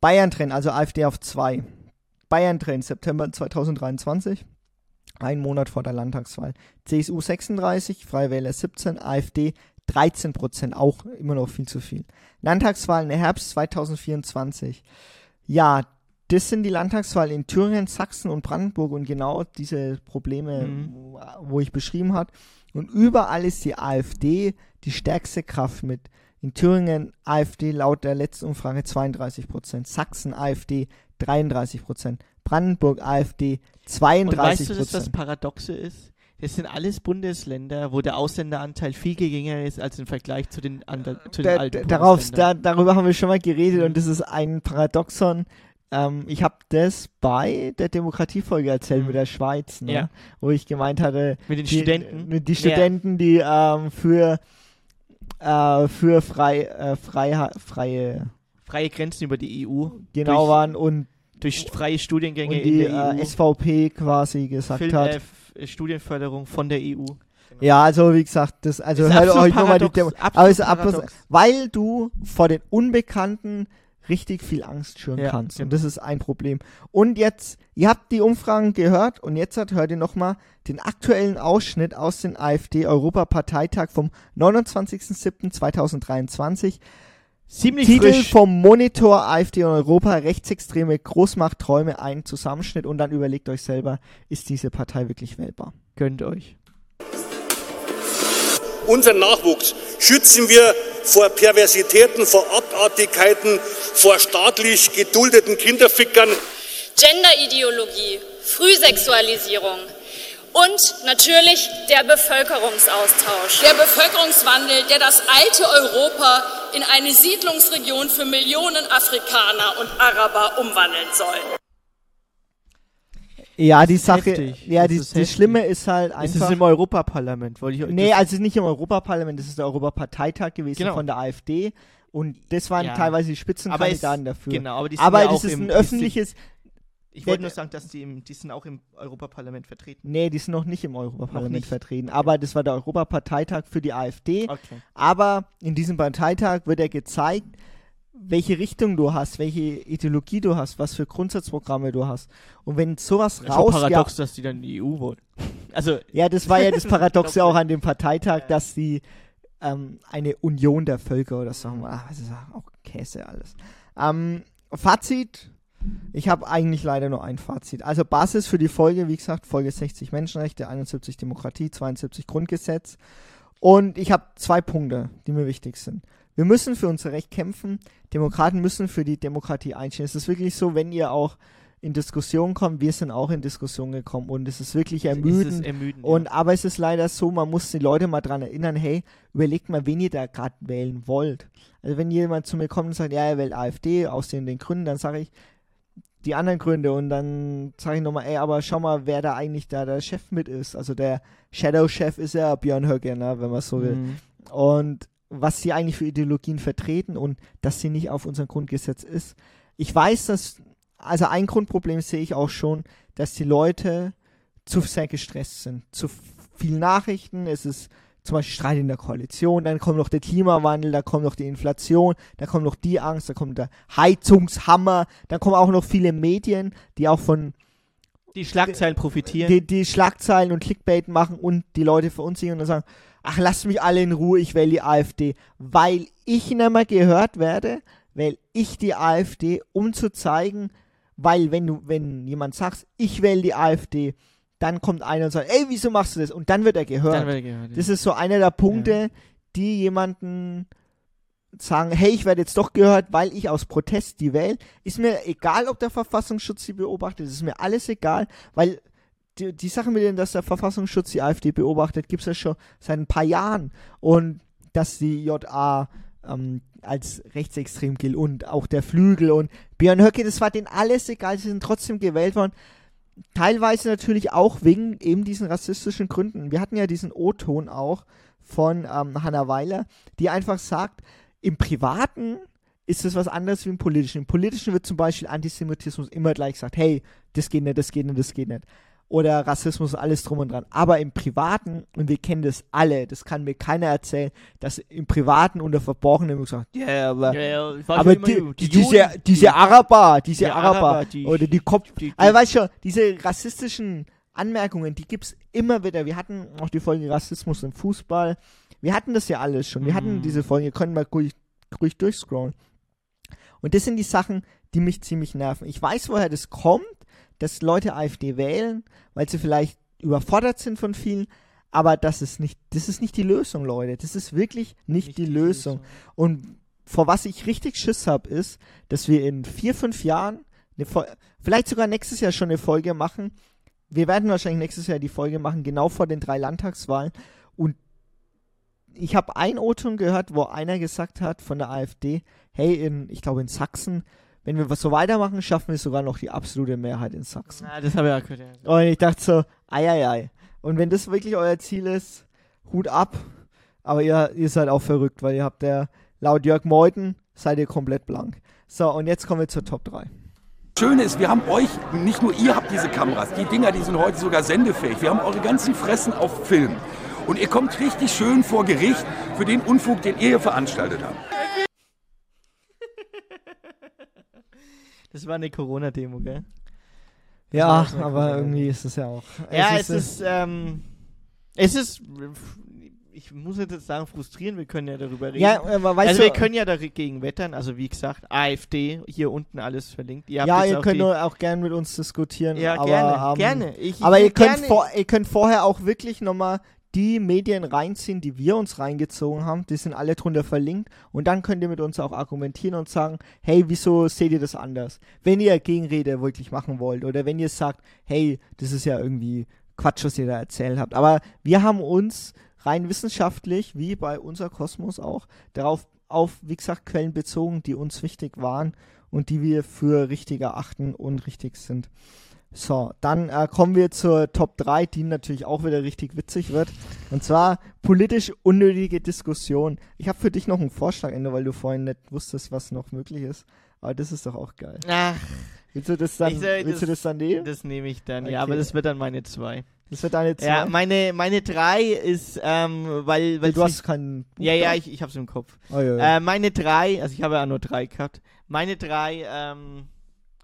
Bayern-Trend, also AfD auf 2. Bayern-Trend, September 2023. Ein Monat vor der Landtagswahl. CSU 36, Freie Wähler 17, AfD 13%, auch immer noch viel zu viel. Landtagswahlen im Herbst 2024. Ja, das sind die Landtagswahlen in Thüringen, Sachsen und Brandenburg und genau diese Probleme, Mhm. wo, ich beschrieben habe. Und überall ist die AfD die stärkste Kraft mit. In Thüringen AfD laut der letzten Umfrage 32 Prozent, Sachsen AfD 33 Prozent, Brandenburg AfD 32 Und weißt du, dass das Prozent. Paradoxe ist? Das sind alles Bundesländer, wo der Ausländeranteil viel geringer ist als im Vergleich zu den, anderen, zu den Da, alten da, darauf, da, darüber haben wir schon mal geredet Mhm. und das ist ein Paradoxon. Ähm, ich habe das bei der Demokratiefolge erzählt Mhm. mit der Schweiz, ne? Ja. wo ich gemeint hatte, Mit den die, Studenten. mit die. Studenten, die ähm, für äh, für frei, äh, freie, freie Freie Grenzen über die EU. genau durch, waren und, Durch freie Studiengänge und die in der äh, EU. SVP quasi gesagt Fil- hat. äh, äh, Studienförderung von der E EU. Ja, also wie gesagt, das, also hört euch nur mal die Demo aber ist paradox. weil du vor den Unbekannten richtig viel Angst schüren Ja, kannst. Und genau. das ist ein Problem. Und jetzt, ihr habt die Umfragen gehört und jetzt hat, hört ihr nochmal den aktuellen Ausschnitt aus dem AfD-Europaparteitag vom 29.07.2023. Ziemlich Titel frisch. vom Monitor AfD und Europa, rechtsextreme Großmachtträume, ein Zusammenschnitt und dann überlegt euch selber, ist diese Partei wirklich wählbar? Gönnt euch. Unseren Nachwuchs schützen wir vor Perversitäten, vor Abartigkeiten, vor staatlich geduldeten Kinderfickern. Genderideologie, Frühsexualisierung und natürlich der Bevölkerungsaustausch. Der Bevölkerungswandel, der das alte Europa in eine Siedlungsregion für Millionen Afrikaner und Araber umwandeln soll. Ja, die Sache, heftig. ja, Das die, ist heftig. Schlimme ist halt Es einfach. ist im Europaparlament, wollte ich Nee, das- also nicht im Europaparlament, das ist der Europaparteitag gewesen Genau. von der AfD. Und das waren Ja. teilweise die Spitzenkandidaten es- dafür. Genau, aber die sind aber ja das ist ein öffentliches. Ich wollte der- nur sagen, dass die, im, die sind auch im Europaparlament vertreten. Nee, die sind noch nicht im Europaparlament vertreten. Aber das war der Europaparteitag für die AfD. Okay. Aber in diesem Parteitag wird ja gezeigt, welche Richtung du hast, welche Ideologie du hast, was für Grundsatzprogramme du hast. Und wenn sowas Das ist raus... paradox, dass die dann in die EU wollen. Also, Ja, das war ja das Paradoxe auch an dem Parteitag, dass sie ähm, eine Union der Völker oder so, ach, das ist auch Käse alles. Ähm, Fazit, ich habe eigentlich leider nur ein Fazit. Also Basis für die Folge, wie gesagt, Folge 60 Menschenrechte, 71 Demokratie, 72 Grundgesetz. Und ich habe zwei Punkte, die mir wichtig sind. Wir müssen für unser Recht kämpfen. Demokraten müssen für die Demokratie einstehen. Es ist wirklich so, wenn ihr auch in Diskussionen kommt, wir sind auch in Diskussionen gekommen und es ist wirklich es ist ermüdend. ermüdend. Und ja. aber es ist leider so, man muss die Leute mal dran erinnern, hey, überlegt mal, wen ihr da gerade wählen wollt. Also wenn jemand zu mir kommt und sagt, ja, er wählt AfD aus den, den Gründen, dann sage ich die anderen Gründe und dann sage ich nochmal, ey, aber schau mal, wer da eigentlich da der Chef mit ist. Also der Shadow-Chef ist ja Björn Höcke, ne, wenn man so will. Mhm. Und was sie eigentlich für Ideologien vertreten und dass sie nicht auf unserem Grundgesetz ist. Ich weiß, dass, also ein Grundproblem sehe ich auch schon, dass die Leute zu sehr gestresst sind. Zu viel Nachrichten, es ist zum Beispiel Streit in der Koalition, dann kommt noch der Klimawandel, da kommt noch die Inflation, da kommt noch die Angst, da kommt der Heizungshammer, dann kommen auch noch viele Medien, die auch von Die Schlagzeilen profitieren. die, die Schlagzeilen und Clickbait machen und die Leute verunsichern und sagen, ach, lasst mich alle in Ruhe, ich wähle die AfD. Weil ich nicht mehr gehört werde, wähle ich die AfD, um zu zeigen, weil wenn du, wenn jemand sagt, ich wähle die AfD, dann kommt einer und sagt, ey, wieso machst du das? Und dann wird er gehört. Dann wird er gehört, ja. Das ist so einer der Punkte, die jemanden sagen, hey, ich werde jetzt doch gehört, weil ich aus Protest die wähle. Ist mir egal, ob der Verfassungsschutz sie beobachtet, ist mir alles egal, weil die, die Sache mit dem, dass der Verfassungsschutz die AfD beobachtet, gibt es ja schon seit ein paar Jahren. Und dass die JA ähm, als rechtsextrem gilt und auch der Flügel und Björn Höcke, das war denen alles egal, sie sind trotzdem gewählt worden. Teilweise natürlich auch wegen eben diesen rassistischen Gründen. Wir hatten ja diesen O-Ton auch von ähm, Hannah Weiler, die einfach sagt, im Privaten ist es was anderes wie im Politischen. Im Politischen wird zum Beispiel Antisemitismus immer gleich gesagt, hey, das geht nicht, das geht nicht, das geht nicht. Oder Rassismus, alles drum und dran. Aber im Privaten, und wir kennen das alle, das kann mir keiner erzählen, dass im Privaten unter Verborgenen gesagt, ja, yeah, aber, weiß aber die, die die, diese, diese die- Araber, diese die Araber, Araber, die- oder die Kopf, die- also weißt schon, diese rassistischen Anmerkungen, die gibt's immer wieder. Wir hatten auch die Folge Rassismus im Fußball. Wir hatten das ja alles schon. Wir hatten Mhm. diese Folge, können wir ruhig, ruhig durchscrollen. Und das sind die Sachen, die mich ziemlich nerven. Ich weiß, woher das kommt, dass Leute AfD wählen, weil sie vielleicht überfordert sind von vielen, aber das ist nicht, das ist nicht die Lösung, Leute. Das ist wirklich nicht, die, Lösung. Und vor was ich richtig Schiss habe, ist, dass wir in vier, fünf Jahren, vielleicht sogar nächstes Jahr schon eine Folge machen, wir werden wahrscheinlich nächstes Jahr die Folge machen, genau vor den drei Landtagswahlen. Und ich habe ein O-Ton gehört, wo einer gesagt hat von der AfD, hey, in, ich glaube in Sachsen, wenn wir was so weitermachen, schaffen wir sogar noch die absolute Mehrheit in Sachsen. Ja, das habe ich auch gehört. Ja. Und ich dachte so, ei, ei, ei. Und wenn das wirklich euer Ziel ist, Hut ab. Aber ihr, ihr seid auch verrückt, weil ihr habt der, laut Jörg Meuthen, seid ihr komplett blank. So, und jetzt kommen wir zur Top 3. Schöne ist, wir haben euch, nicht nur ihr habt diese Kameras, die Dinger, die sind heute sogar sendefähig. Wir haben eure ganzen Fressen auf Film. Und ihr kommt richtig schön vor Gericht für den Unfug, den ihr hier veranstaltet habt. Das war eine Corona-Demo, gell? Ja, Das war aber irgendwie ist es ja auch. Ja, es es ist, ähm, es ist, ich muss jetzt sagen, frustrierend, wir können ja darüber reden. Ja, aber weißt also du- wir können ja dagegen wettern, also wie gesagt, AfD, hier unten alles verlinkt. Ihr ja, ihr könnt auch gerne mit uns diskutieren. Ja, aber, gerne, ähm, gerne. Ich- aber ihr könnt, gerne. vor, ihr könnt vorher auch wirklich nochmal die Medien reinziehen, die wir uns reingezogen haben. Die sind alle drunter verlinkt. Und dann könnt ihr mit uns auch argumentieren und sagen, hey, wieso seht ihr das anders? Wenn ihr Gegenrede wirklich machen wollt oder wenn ihr sagt, hey, das ist ja irgendwie Quatsch, was ihr da erzählt habt. Aber wir haben uns rein wissenschaftlich, wie bei unser Kosmos auch, darauf auf, wie gesagt, Quellen bezogen, die uns wichtig waren und die wir für richtig erachten und richtig sind. So, dann äh, kommen wir zur Top 3, die natürlich auch wieder richtig witzig wird. Und zwar politisch unnötige Diskussion. Ich habe für dich noch einen Vorschlag, Ende, weil du vorhin nicht wusstest, was noch möglich ist. Aber das ist doch auch geil. Ach. Willst du das dann, Ich sag, willst du das dann nehmen? Das nehme ich dann, Okay. ja, aber das wird dann meine zwei. Das wird deine zwei? Ja, meine, meine drei ist, ähm, weil, weil Du hast keinen Buch Ja, ja, ich, ich hab's im Kopf. Oh, ja, ja. Äh, meine drei, also ich habe ja nur drei gehabt. Meine drei, ähm,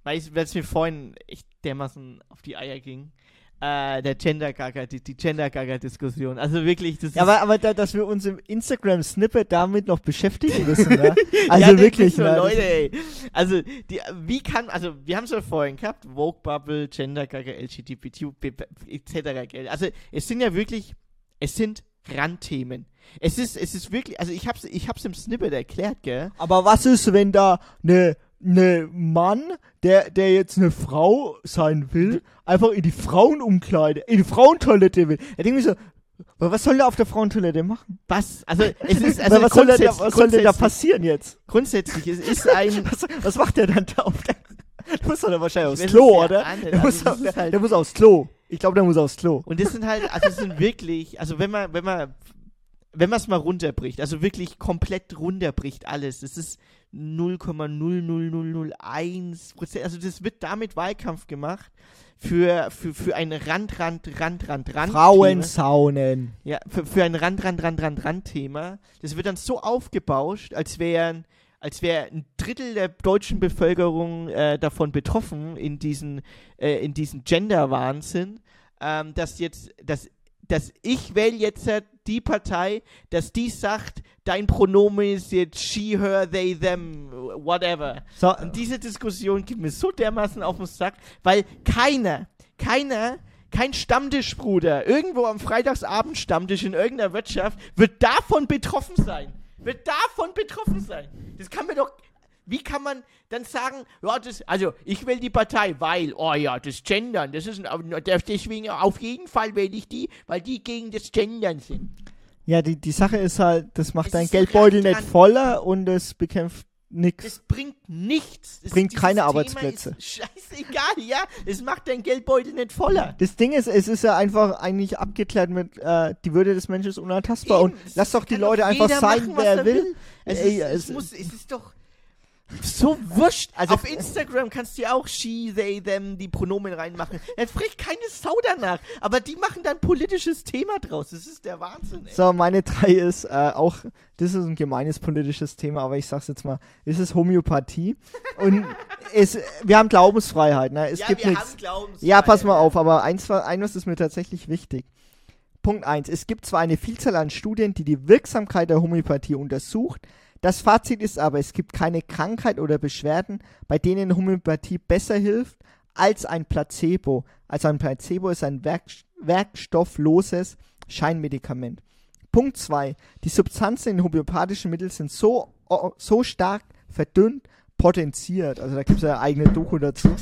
weil es mir vorhin echt dermaßen auf die Eier ging. Äh, der Gender Gaga, die, die Gender Gaga Diskussion. Also wirklich, das Ja, ist aber, aber da, dass wir uns im Instagram-Snippet damit noch beschäftigen müssen, ne? Also ja, wirklich, so, ne? Leute, ey. Also, die, wie kann, also, wir haben es ja vorhin gehabt, Vogue Bubble, Gender Gaga, LGBTQ, etc. gell. Also, es sind ja wirklich, es sind Randthemen. Es ist, es ist wirklich, also ich hab's, ich hab's im Snippet erklärt, gell. Aber was ist, wenn da ne ne Mann, der der jetzt eine Frau sein will, einfach in die Frauenumkleide, in die Frauentoilette will? Er denkt mir so, was soll der auf der Frauentoilette machen? Was? Also es ist also was, soll da, was soll denn da passieren jetzt? Grundsätzlich, es ist ein. was, was macht der dann da auf der. Der muss doch wahrscheinlich aufs Klo, oder? ahnen, Der, also muss, das auf, der, halt- der muss aufs Klo. Ich glaube, der muss aufs Klo. Und das sind halt, also es sind wirklich, also wenn man, wenn man, wenn man es mal runterbricht, also wirklich komplett runterbricht alles, das ist 0,00001 Prozent, also das wird damit Wahlkampf gemacht für, für, für ein Rand, Rand, Rand, Rand, Rand. Frauensaunen. Ja, für, für ein Rand, Rand, Rand, Rand, Rand-Thema. Das wird dann so aufgebauscht, als wären als wäre ein Drittel der deutschen Bevölkerung äh, davon betroffen in diesen, äh, in diesen Gender-Wahnsinn, ähm, dass jetzt, dass, dass ich wähle jetzt äh, die Partei, dass die sagt, dein Pronomen ist jetzt she, her, they, them, whatever. So, Und diese Diskussion geht mir so dermaßen auf den Sack, weil keiner, keiner, kein Stammtischbruder, irgendwo am Freitagsabend Stammtisch in irgendeiner Wirtschaft, wird davon betroffen sein. Wird davon betroffen sein. Das kann mir doch. Wie kann man dann sagen, ja, das, also ich will die Partei, weil, oh ja, das Gendern, das ist ein, deswegen auf jeden Fall wähle ich die, weil die gegen das Gendern sind. Ja, die, die Sache ist halt, das macht Es dein Geldbeutel nicht voller und es bekämpft nichts. Das bringt nichts. Das, Bringt keine Thema Arbeitsplätze. Scheißegal, ja. Es macht dein Geldbeutel nicht voller. Das Ding ist, es ist ja einfach eigentlich abgeklärt mit, äh, die Würde des Menschen ist unantastbar Eben, und es lass doch die Leute einfach sein, machen, wer er will. Es, Ey, ist, es, es- muss, es ist doch so wurscht. Also- Auf Instagram kannst du ja auch she, they, them, die Pronomen reinmachen. Da spricht keine Sau danach. Aber die machen dann politisches Thema draus. Das ist der Wahnsinn, ey. So, meine drei ist äh, auch, das ist ein gemeines politisches Thema, aber ich sag's jetzt mal, es ist Homöopathie. Und es, wir haben Glaubensfreiheit, ne? Es Ja, gibt wir nichts. haben Glaubensfreiheit, Ja, pass mal auf, aber eins, eines ist mir tatsächlich wichtig. Punkt eins: Es gibt zwar eine Vielzahl an Studien, die die Wirksamkeit der Homöopathie untersucht. Das Fazit ist aber, es gibt keine Krankheit oder Beschwerden, bei denen Homöopathie besser hilft als ein Placebo. Also ein Placebo ist ein Werk werkstoffloses Scheinmedikament. Punkt 2. Die Substanzen in homöopathischen Mitteln sind so, so stark verdünnt, potenziert. Also da gibt es ja eine eigene Doku dazu.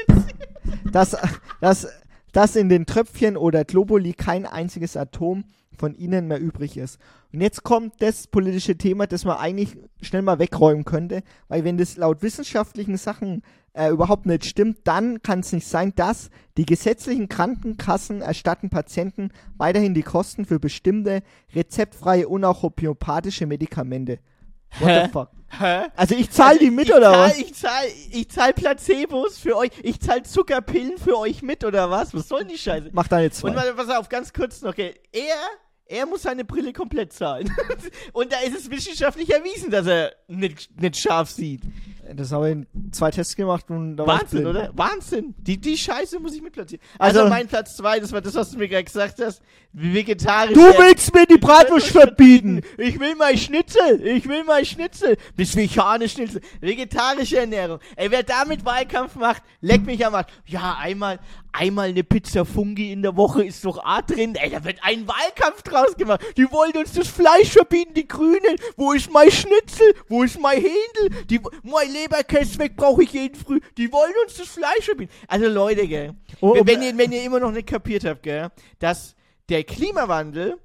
dass, dass, dass in den Tröpfchen oder Globuli kein einziges Atom von ihnen mehr übrig ist. Und jetzt kommt das politische Thema, das man eigentlich schnell mal wegräumen könnte, weil wenn das laut wissenschaftlichen Sachen äh, überhaupt nicht stimmt, dann kann es nicht sein, dass die gesetzlichen Krankenkassen erstatten Patienten weiterhin die Kosten für bestimmte rezeptfreie und auch homöopathische Medikamente. What Hä? the fuck? Hä? Also ich zahle die mit ich oder zahl, was? Ich zahle ich zahl Placebos für euch. Ich zahle Zuckerpillen für euch mit oder was? Was soll die Scheiße? Mach deine zwei. Und pass auf, ganz kurz noch. Okay. Er, er muss seine Brille komplett zahlen. Und da ist es wissenschaftlich erwiesen, dass er nicht, nicht scharf sieht. Das habe ich in zwei Tests gemacht und da Wahnsinn, oder? Wahnsinn. Die, die Scheiße muss ich mitplatzieren. Also, Also- mein Platz zwei, das war das, was du mir gerade gesagt hast. Vegetarisch. Du willst mir die Bratwurst verbieten! Ich will mein Schnitzel! Ich will mein Schnitzel! Das vegane Schnitzel. Vegetarische Ernährung. Ey, wer damit Wahlkampf macht, leck mich am Arsch. Ja, einmal, einmal eine Pizza Fungi in der Woche ist doch A drin. Ey, da wird ein Wahlkampf draus gemacht. Die wollen uns das Fleisch verbieten, die Grünen. Wo ist mein Schnitzel? Wo ist mein Händel? Die, mein Leberkäse weg brauche ich jeden Früh. Die wollen uns das Fleisch verbieten. Also Leute, gell. Oh, wenn, oh, wenn, ihr, wenn ihr immer noch nicht kapiert habt, gell, dass der Klimawandel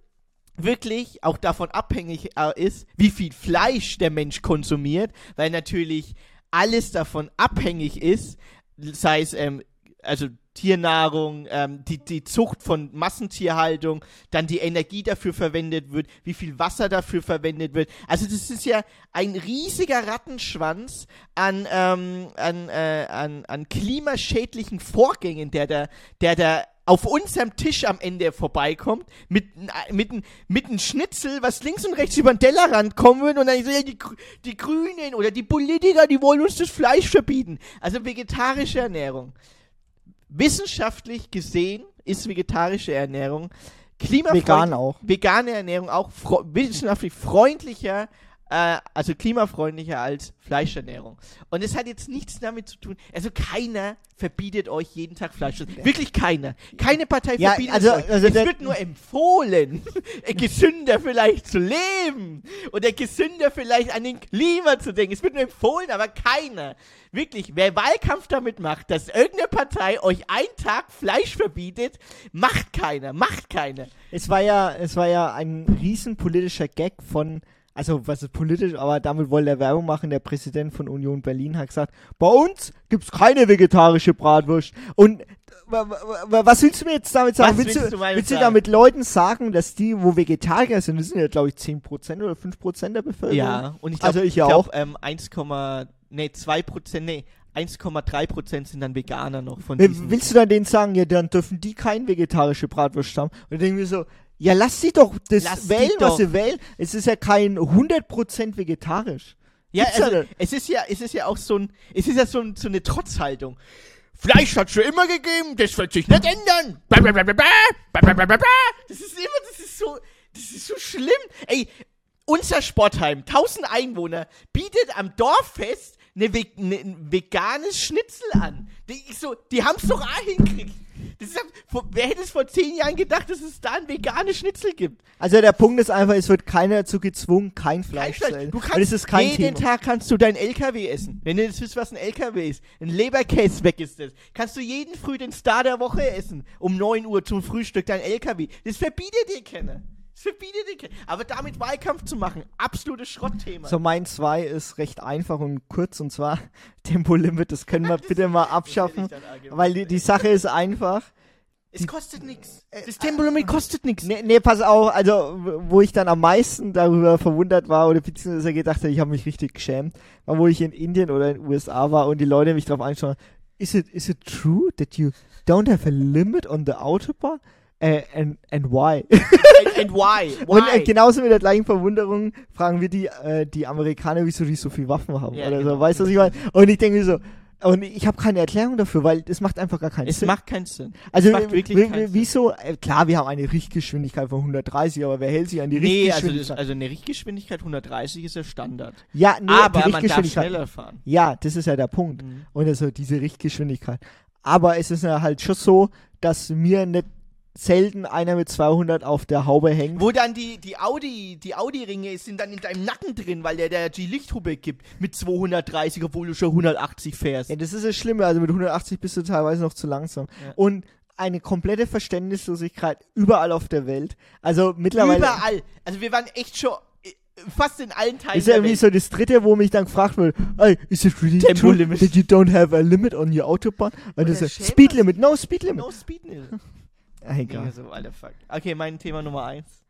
wirklich auch davon abhängig äh, ist, wie viel Fleisch der Mensch konsumiert, weil natürlich alles davon abhängig ist, sei es ähm, also Tiernahrung, ähm, die, die Zucht von Massentierhaltung, dann die Energie dafür verwendet wird, wie viel Wasser dafür verwendet wird. Also das ist ja ein riesiger Rattenschwanz an, ähm, an, äh, an, an klimaschädlichen Vorgängen, der da, der da auf unserem Tisch am Ende vorbeikommt, mit, mit, n- mit einem Schnitzel, was links und rechts über den Tellerrand kommen wird und dann so, ja, die, die Grünen oder die Politiker, die wollen uns das Fleisch verbieten. Also vegetarische Ernährung. Wissenschaftlich gesehen ist vegetarische Ernährung klimafreundlich. Vegan auch. Vegane Ernährung auch wissenschaftlich freundlicher, äh, also klimafreundlicher als Fleischernährung. Und es hat jetzt nichts damit zu tun. Also keiner verbietet euch jeden Tag Fleisch. zu essen. Wirklich keiner. Keine Partei Ja, verbietet also- es euch. also es der- wird nur empfohlen, gesünder vielleicht zu leben oder gesünder vielleicht an den Klima zu denken. Es wird nur empfohlen, aber keiner. Wirklich, wer Wahlkampf damit macht, dass irgendeine Partei euch einen Tag Fleisch verbietet, macht keiner, macht keiner. Es war ja, es war ja ein riesen politischer Gag von, also was ist politisch, aber damit wollte er Werbung machen. Der Präsident von Union Berlin hat gesagt, bei uns gibt's keine vegetarische Bratwurst. Und wa- wa- wa- was willst du mir jetzt damit sagen? Was willst willst du, willst du damit Leuten sagen, dass die, wo Vegetarier sind, das sind ja glaube ich 10% oder 5% der Bevölkerung? Ja, und ich glaub, also ich glaub, auch. Ähm, 1, nee, 2 Prozent, nee, 1,3 Prozent sind dann Veganer noch von diesen. Willst du dann denen sagen, ja, dann dürfen die keine vegetarische Bratwurst haben? Und dann denken wir so, ja, lass sie doch das lass wählen, was sie wählen. Es ist ja kein 100% vegetarisch. Ja, also, es ist ja, es ist ja auch so ein, es ist ja so, ein, so eine Trotzhaltung. Fleisch hat schon immer gegeben, das wird sich nicht ändern. Das ist immer, das ist so, das ist so schlimm. Ey, unser Sportheim, 1000 Einwohner, bietet am Dorffest eine, Ve ne, ein veganes Schnitzel an. Die, ich so, die haben's doch auch hingekriegt. Das ist, wer hätte es vor zehn Jahren gedacht, dass es da ein veganes Schnitzel gibt? Also der Punkt ist einfach, es wird keiner dazu gezwungen, kein Fleisch zu essen. Du kannst es ist kein jeden Thema. Tag kannst du dein LKW essen. Wenn du jetzt wisst, was ein LKW ist. Ein Leberkäse weg ist das. Kannst du jeden früh den Star der Woche essen. Um 9 Uhr zum Frühstück dein LKW. Das verbietet dir keiner. Das verbietet dir keiner. Aber damit Wahlkampf zu machen, absolutes Schrottthema. So, mein 2 ist recht einfach und kurz und zwar Tempolimit, das können wir bitte mal abschaffen, weil die, die Sache ist einfach. es kostet nichts. Das Tempolimit kostet nichts. Nee, nee, pass auf, also wo ich dann am meisten darüber verwundert war oder beziehungsweise gedacht habe, ich habe mich richtig geschämt, war, wo ich in Indien oder in den USA war und die Leute mich drauf anschauen, is it, is it true that you don't have a limit on the Autobahn? Uh, and, and why? And, and why? Und Why? äh, genauso mit der gleichen Verwunderung fragen wir die, äh, die Amerikaner, wieso die so viel Waffen haben Ja, oder genau. so. Weißt du, was ich meine? Und ich denke mir so, und ich habe keine Erklärung dafür, weil das macht einfach gar keinen es Sinn. macht keinen Sinn. also es macht wirklich keinen wieso, äh, klar, wir haben eine Richtgeschwindigkeit von 130, aber wer hält sich an die Nee, also, das, Richtgeschwindigkeit? also eine Richtgeschwindigkeit 130 ist der Standard. ja, nee, aber man darf Richtgeschwindigkeit. schneller fahren. Ja, das ist ja der Punkt. Mhm. Und also diese Richtgeschwindigkeit. Aber es ist ja halt schon so, dass mir nicht selten einer mit 200 auf der Haube hängt. Wo dann die, die Audi, die Audi-Ringe sind dann in deinem Nacken drin, weil der der die Lichthupe gibt mit 230, obwohl du schon 180 fährst. Ja, das ist das Schlimme. Also mit 180 bist du teilweise noch zu langsam. Ja. Und eine komplette Verständnislosigkeit überall auf der Welt. Also mittlerweile. Überall. Also wir waren echt schon äh, fast in allen Teilen Ist ja irgendwie Welt. so das dritte, wo mich dann gefragt wird, hey, is it really Tempo true limit. that you don't have a limit on your Autobahn? Und das der ist Speed das- Limit, no Speed Limit. No Speed Limit. Egal. So, Alter, fuck. Okay, mein Thema Nummer eins.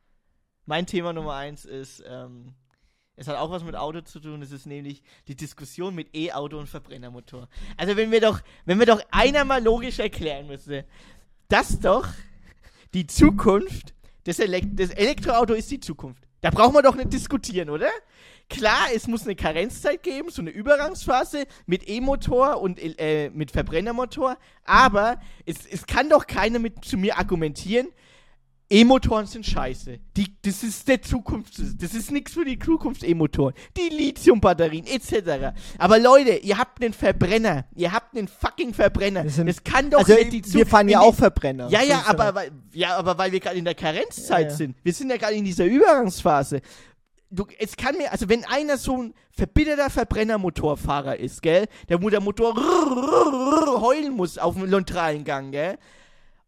Mein Thema Nummer eins ist, ähm, es hat auch was mit Auto zu tun, es ist nämlich die Diskussion mit E-Auto und Verbrennermotor. Also wenn wir doch, wenn wir doch einer mal logisch erklären müsste, dass doch die Zukunft des, Elek des Elektroauto ist die Zukunft. Da brauchen wir doch nicht diskutieren, oder? Klar, es muss eine Karenzzeit geben, so eine Übergangsphase mit E-Motor und äh, mit Verbrennermotor, aber es, es kann doch keiner mit zu mir argumentieren, E-Motoren sind scheiße. Die, das ist der Zukunft. Das ist nichts für die Zukunft E-Motoren. Die Lithium-Batterien etc. Aber Leute, ihr habt einen Verbrenner. Ihr habt einen fucking Verbrenner. Das, sind- kann doch also nicht die wir Zukunft. fahren ja auch Verbrenner. Ja, ja, Das aber, weil, ja, aber weil wir gerade in der Karenzzeit Ja, ja. sind. Wir sind ja gerade in dieser Übergangsphase. Du, es kann mir, also wenn einer so ein verbitterter Verbrennermotorfahrer ist, gell, der wo der Motor heulen muss auf dem neutralen Gang, gell,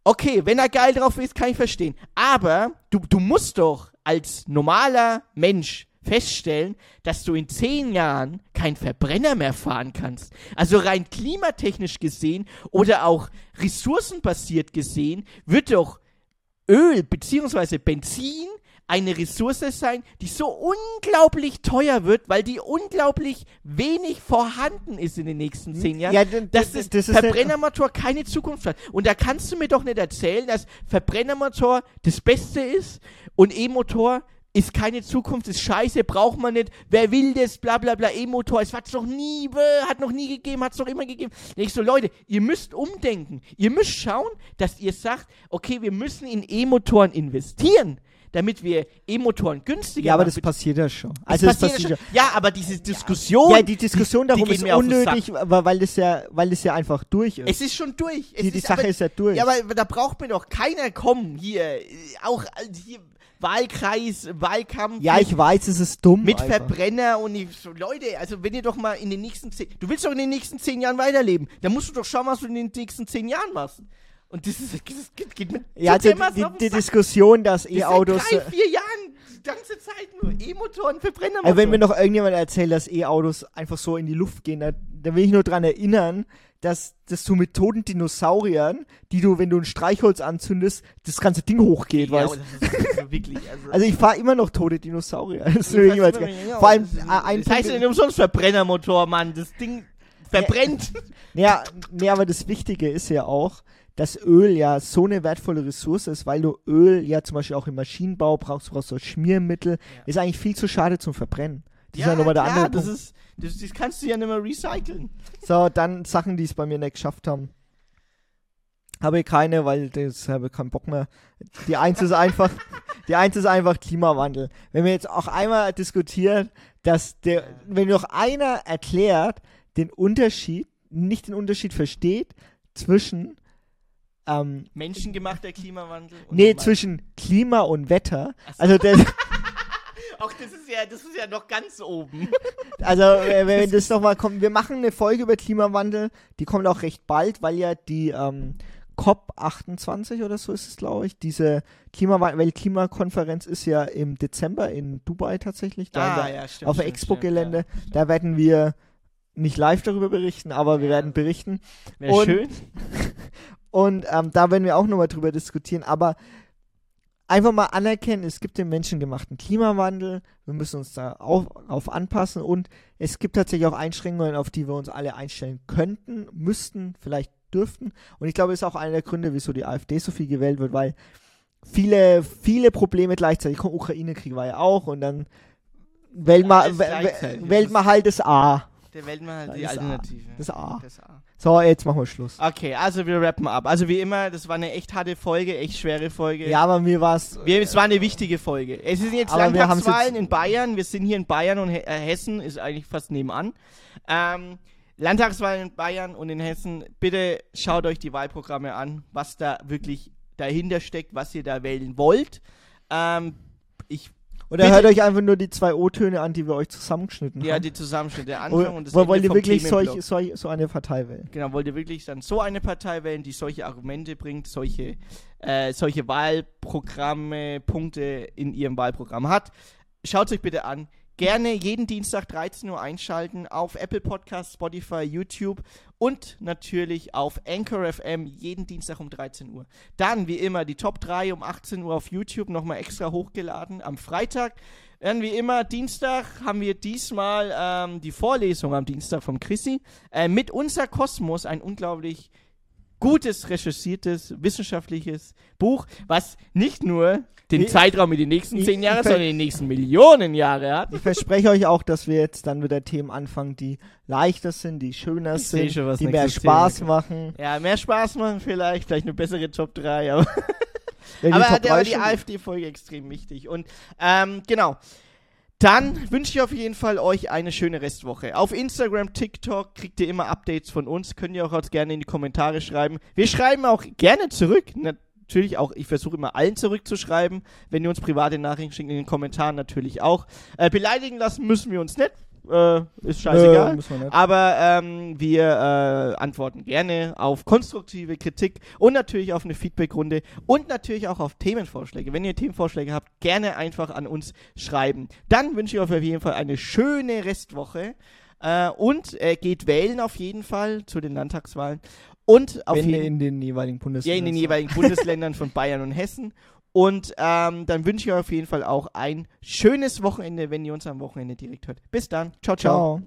Okay, wenn er geil drauf ist, kann ich verstehen. Aber du, du musst doch als normaler Mensch feststellen, dass du in zehn Jahren kein Verbrenner mehr fahren kannst. Also rein klimatechnisch gesehen oder auch ressourcenbasiert gesehen wird doch Öl bzw. Benzin eine Ressource sein, die so unglaublich teuer wird, weil die unglaublich wenig vorhanden ist in den nächsten zehn Jahren, Ja, dass das, das Verbrennermotor keine Zukunft hat. Und da kannst du mir doch nicht erzählen, dass Verbrennermotor das Beste ist und E-Motor ist keine Zukunft, ist scheiße, braucht man nicht, wer will das, bla bla bla, E-Motor, es hat's noch nie, hat noch nie gegeben, hat's noch immer gegeben. Und ich so, Leute, ihr müsst umdenken, ihr müsst schauen, dass ihr sagt, okay, wir müssen in E-Motoren investieren, damit wir E-Motoren günstiger Ja, aber machen. das passiert ja schon. Also das passiert passiert ja schon. Ja, aber diese Diskussion. Ja, die Diskussion die darum geht ist unnötig, weil, das ja, weil das ja einfach durch ist. Es ist schon durch. Es Die- die ist Sache aber, ist ja durch. Ja, aber da braucht mir doch keiner kommen hier. Auch äh, hier Wahlkreis, Wahlkampf. ja, ich weiß, es ist dumm. Mit einfach. Verbrenner und ich, so, Leute, also wenn ihr doch mal in den nächsten zehn, du willst doch in den nächsten zehn Jahren weiterleben, dann musst du doch schauen, was du in den nächsten zehn Jahren machst. Und das, ist, das geht, geht mit Ja, also die, die Sack. Diskussion, dass Das E-Autos. Seit drei, vier Jahren, die ganze Zeit nur E-Motoren, Verbrennermotoren. Also wenn mir noch irgendjemand erzählt, dass E-Autos einfach so in die Luft gehen, dann, dann will ich nur dran erinnern, dass, dass du mit toten Dinosauriern, die du, wenn du ein Streichholz anzündest, das ganze Ding hochgeht, ja, weißt ist also wirklich, also, Also ich fahre immer noch tote Dinosaurier. Das Ja, jeweils immer ja, Vor allem das- äh, ein Das heißt ja nicht umsonst Verbrennermotor, Mann. Das Ding verbrennt. Ja, nee, aber das Wichtige ist ja auch, dass Öl ja so eine wertvolle Ressource ist, weil du Öl ja zum Beispiel auch im Maschinenbau brauchst, du brauchst so Schmiermittel, ist eigentlich viel zu schade zum Verbrennen. Das ist ja nochmal der klar, andere das Punkt. ist, das, das kannst du ja nicht mehr recyceln. So, dann Sachen, die es bei mir nicht geschafft haben. Habe ich keine, weil das habe ich keinen Bock mehr. Die eins ist einfach, die eins ist einfach Klimawandel. Wenn wir jetzt auch einmal diskutieren, dass der, wenn noch einer erklärt, den Unterschied, nicht den Unterschied versteht zwischen, ähm, Menschengemachter Klimawandel. und nee, zwischen Klima und Wetter. Also der, Auch das ist ja, das ist ja noch ganz oben. Also, äh, wenn das nochmal kommt, wir machen eine Folge über Klimawandel, die kommt auch recht bald, weil ja die ähm, COP28 oder so ist es, glaube ich, diese Klimawandel Weltklimakonferenz ist ja im Dezember in Dubai tatsächlich, da Ah, der, ja, stimmt, auf Expo-Gelände. Da werden wir nicht live darüber berichten, aber wir werden berichten. Wär Und- schön. Und ähm, da werden wir auch nochmal drüber diskutieren, aber einfach mal anerkennen, es gibt den menschengemachten Klimawandel, wir müssen uns da auf, auf anpassen und es gibt tatsächlich auch Einschränkungen, auf die wir uns alle einstellen könnten, müssten, vielleicht dürften. Und ich glaube, das ist auch einer der Gründe, wieso die AfD so viel gewählt wird, weil viele, viele Probleme gleichzeitig, Komm, Ukraine-Krieg war ja auch und dann man, wählt man halt das A. Der wählt mal halt die Das A. Alternative. Das A. Das A. So, jetzt machen wir Schluss. Okay, also wir rappen ab. Also wie immer, das war eine echt harte Folge, echt schwere Folge. Ja, aber mir war es. Wir, es war eine wichtige Folge. Es sind jetzt Landtagswahlen jetzt- in Bayern. Wir sind hier in Bayern und He äh, Hessen ist eigentlich fast nebenan. Ähm, Landtagswahlen in Bayern und in Hessen. Bitte schaut euch die Wahlprogramme an, was da wirklich dahinter steckt, was ihr da wählen wollt. Ähm, ich Oder Bitte- hört euch einfach nur die zwei O-Töne an, die wir euch zusammengeschnitten Ja, haben. die Zusammenschnitte Anfang Oder, und das wollt Ende ihr vom wirklich solch, solch, so eine Partei wählen? Genau, wollt ihr wirklich dann so eine Partei wählen, die solche Argumente bringt, solche, äh, solche Wahlprogramme, Punkte in ihrem Wahlprogramm hat? Schaut euch bitte an. Gerne jeden Dienstag 13 Uhr einschalten auf Apple Podcasts, Spotify, YouTube und natürlich auf Anchor FM jeden Dienstag um 13 Uhr. Dann, wie immer, die Top 3 um 18 Uhr auf YouTube nochmal extra hochgeladen am Freitag. Dann wie immer, Dienstag haben wir diesmal ähm, die Vorlesung am Dienstag vom Chrissy äh, mit unser Kosmos, ein unglaublich gutes, recherchiertes, wissenschaftliches Buch, was nicht nur den Ich- Zeitraum in die nächsten ich- zehn Jahre, ich ver- sondern in die nächsten Millionen Jahre hat. Ich verspreche euch auch, dass wir jetzt dann wieder Themen anfangen, die leichter sind, die schöner Ich sind, schon, die mehr Spaß Thema machen. Ja, mehr Spaß machen vielleicht, vielleicht eine bessere Top 3, aber, Ja, die aber der war die AfD-Folge extrem wichtig. Und ähm, genau. Dann wünsche ich auf jeden Fall euch eine schöne Restwoche. Auf Instagram, TikTok kriegt ihr immer Updates von uns. Könnt ihr auch gerne in die Kommentare schreiben. Wir schreiben auch gerne zurück. Natürlich auch, ich versuche immer allen zurückzuschreiben. Wenn ihr uns private Nachrichten schickt, in den Kommentaren natürlich auch. Äh, beleidigen lassen müssen wir uns nicht. Äh, ist scheißegal. Nicht. Aber ähm, wir äh, antworten gerne auf konstruktive Kritik und natürlich auf eine Feedbackrunde und natürlich auch auf Themenvorschläge. Wenn ihr Themenvorschläge habt, gerne einfach an uns schreiben. Dann wünsche ich euch auf jeden Fall eine schöne Restwoche äh, und äh, geht wählen auf jeden Fall zu den Landtagswahlen und auf Wenn jeden in den jeweiligen ja, Bundesländern. in den jeweiligen Bundesländern von Bayern und Hessen. Und ähm, dann wünsche ich euch auf jeden Fall auch ein schönes Wochenende, wenn ihr uns am Wochenende direkt hört. Bis dann. Ciao, ciao. Ciao.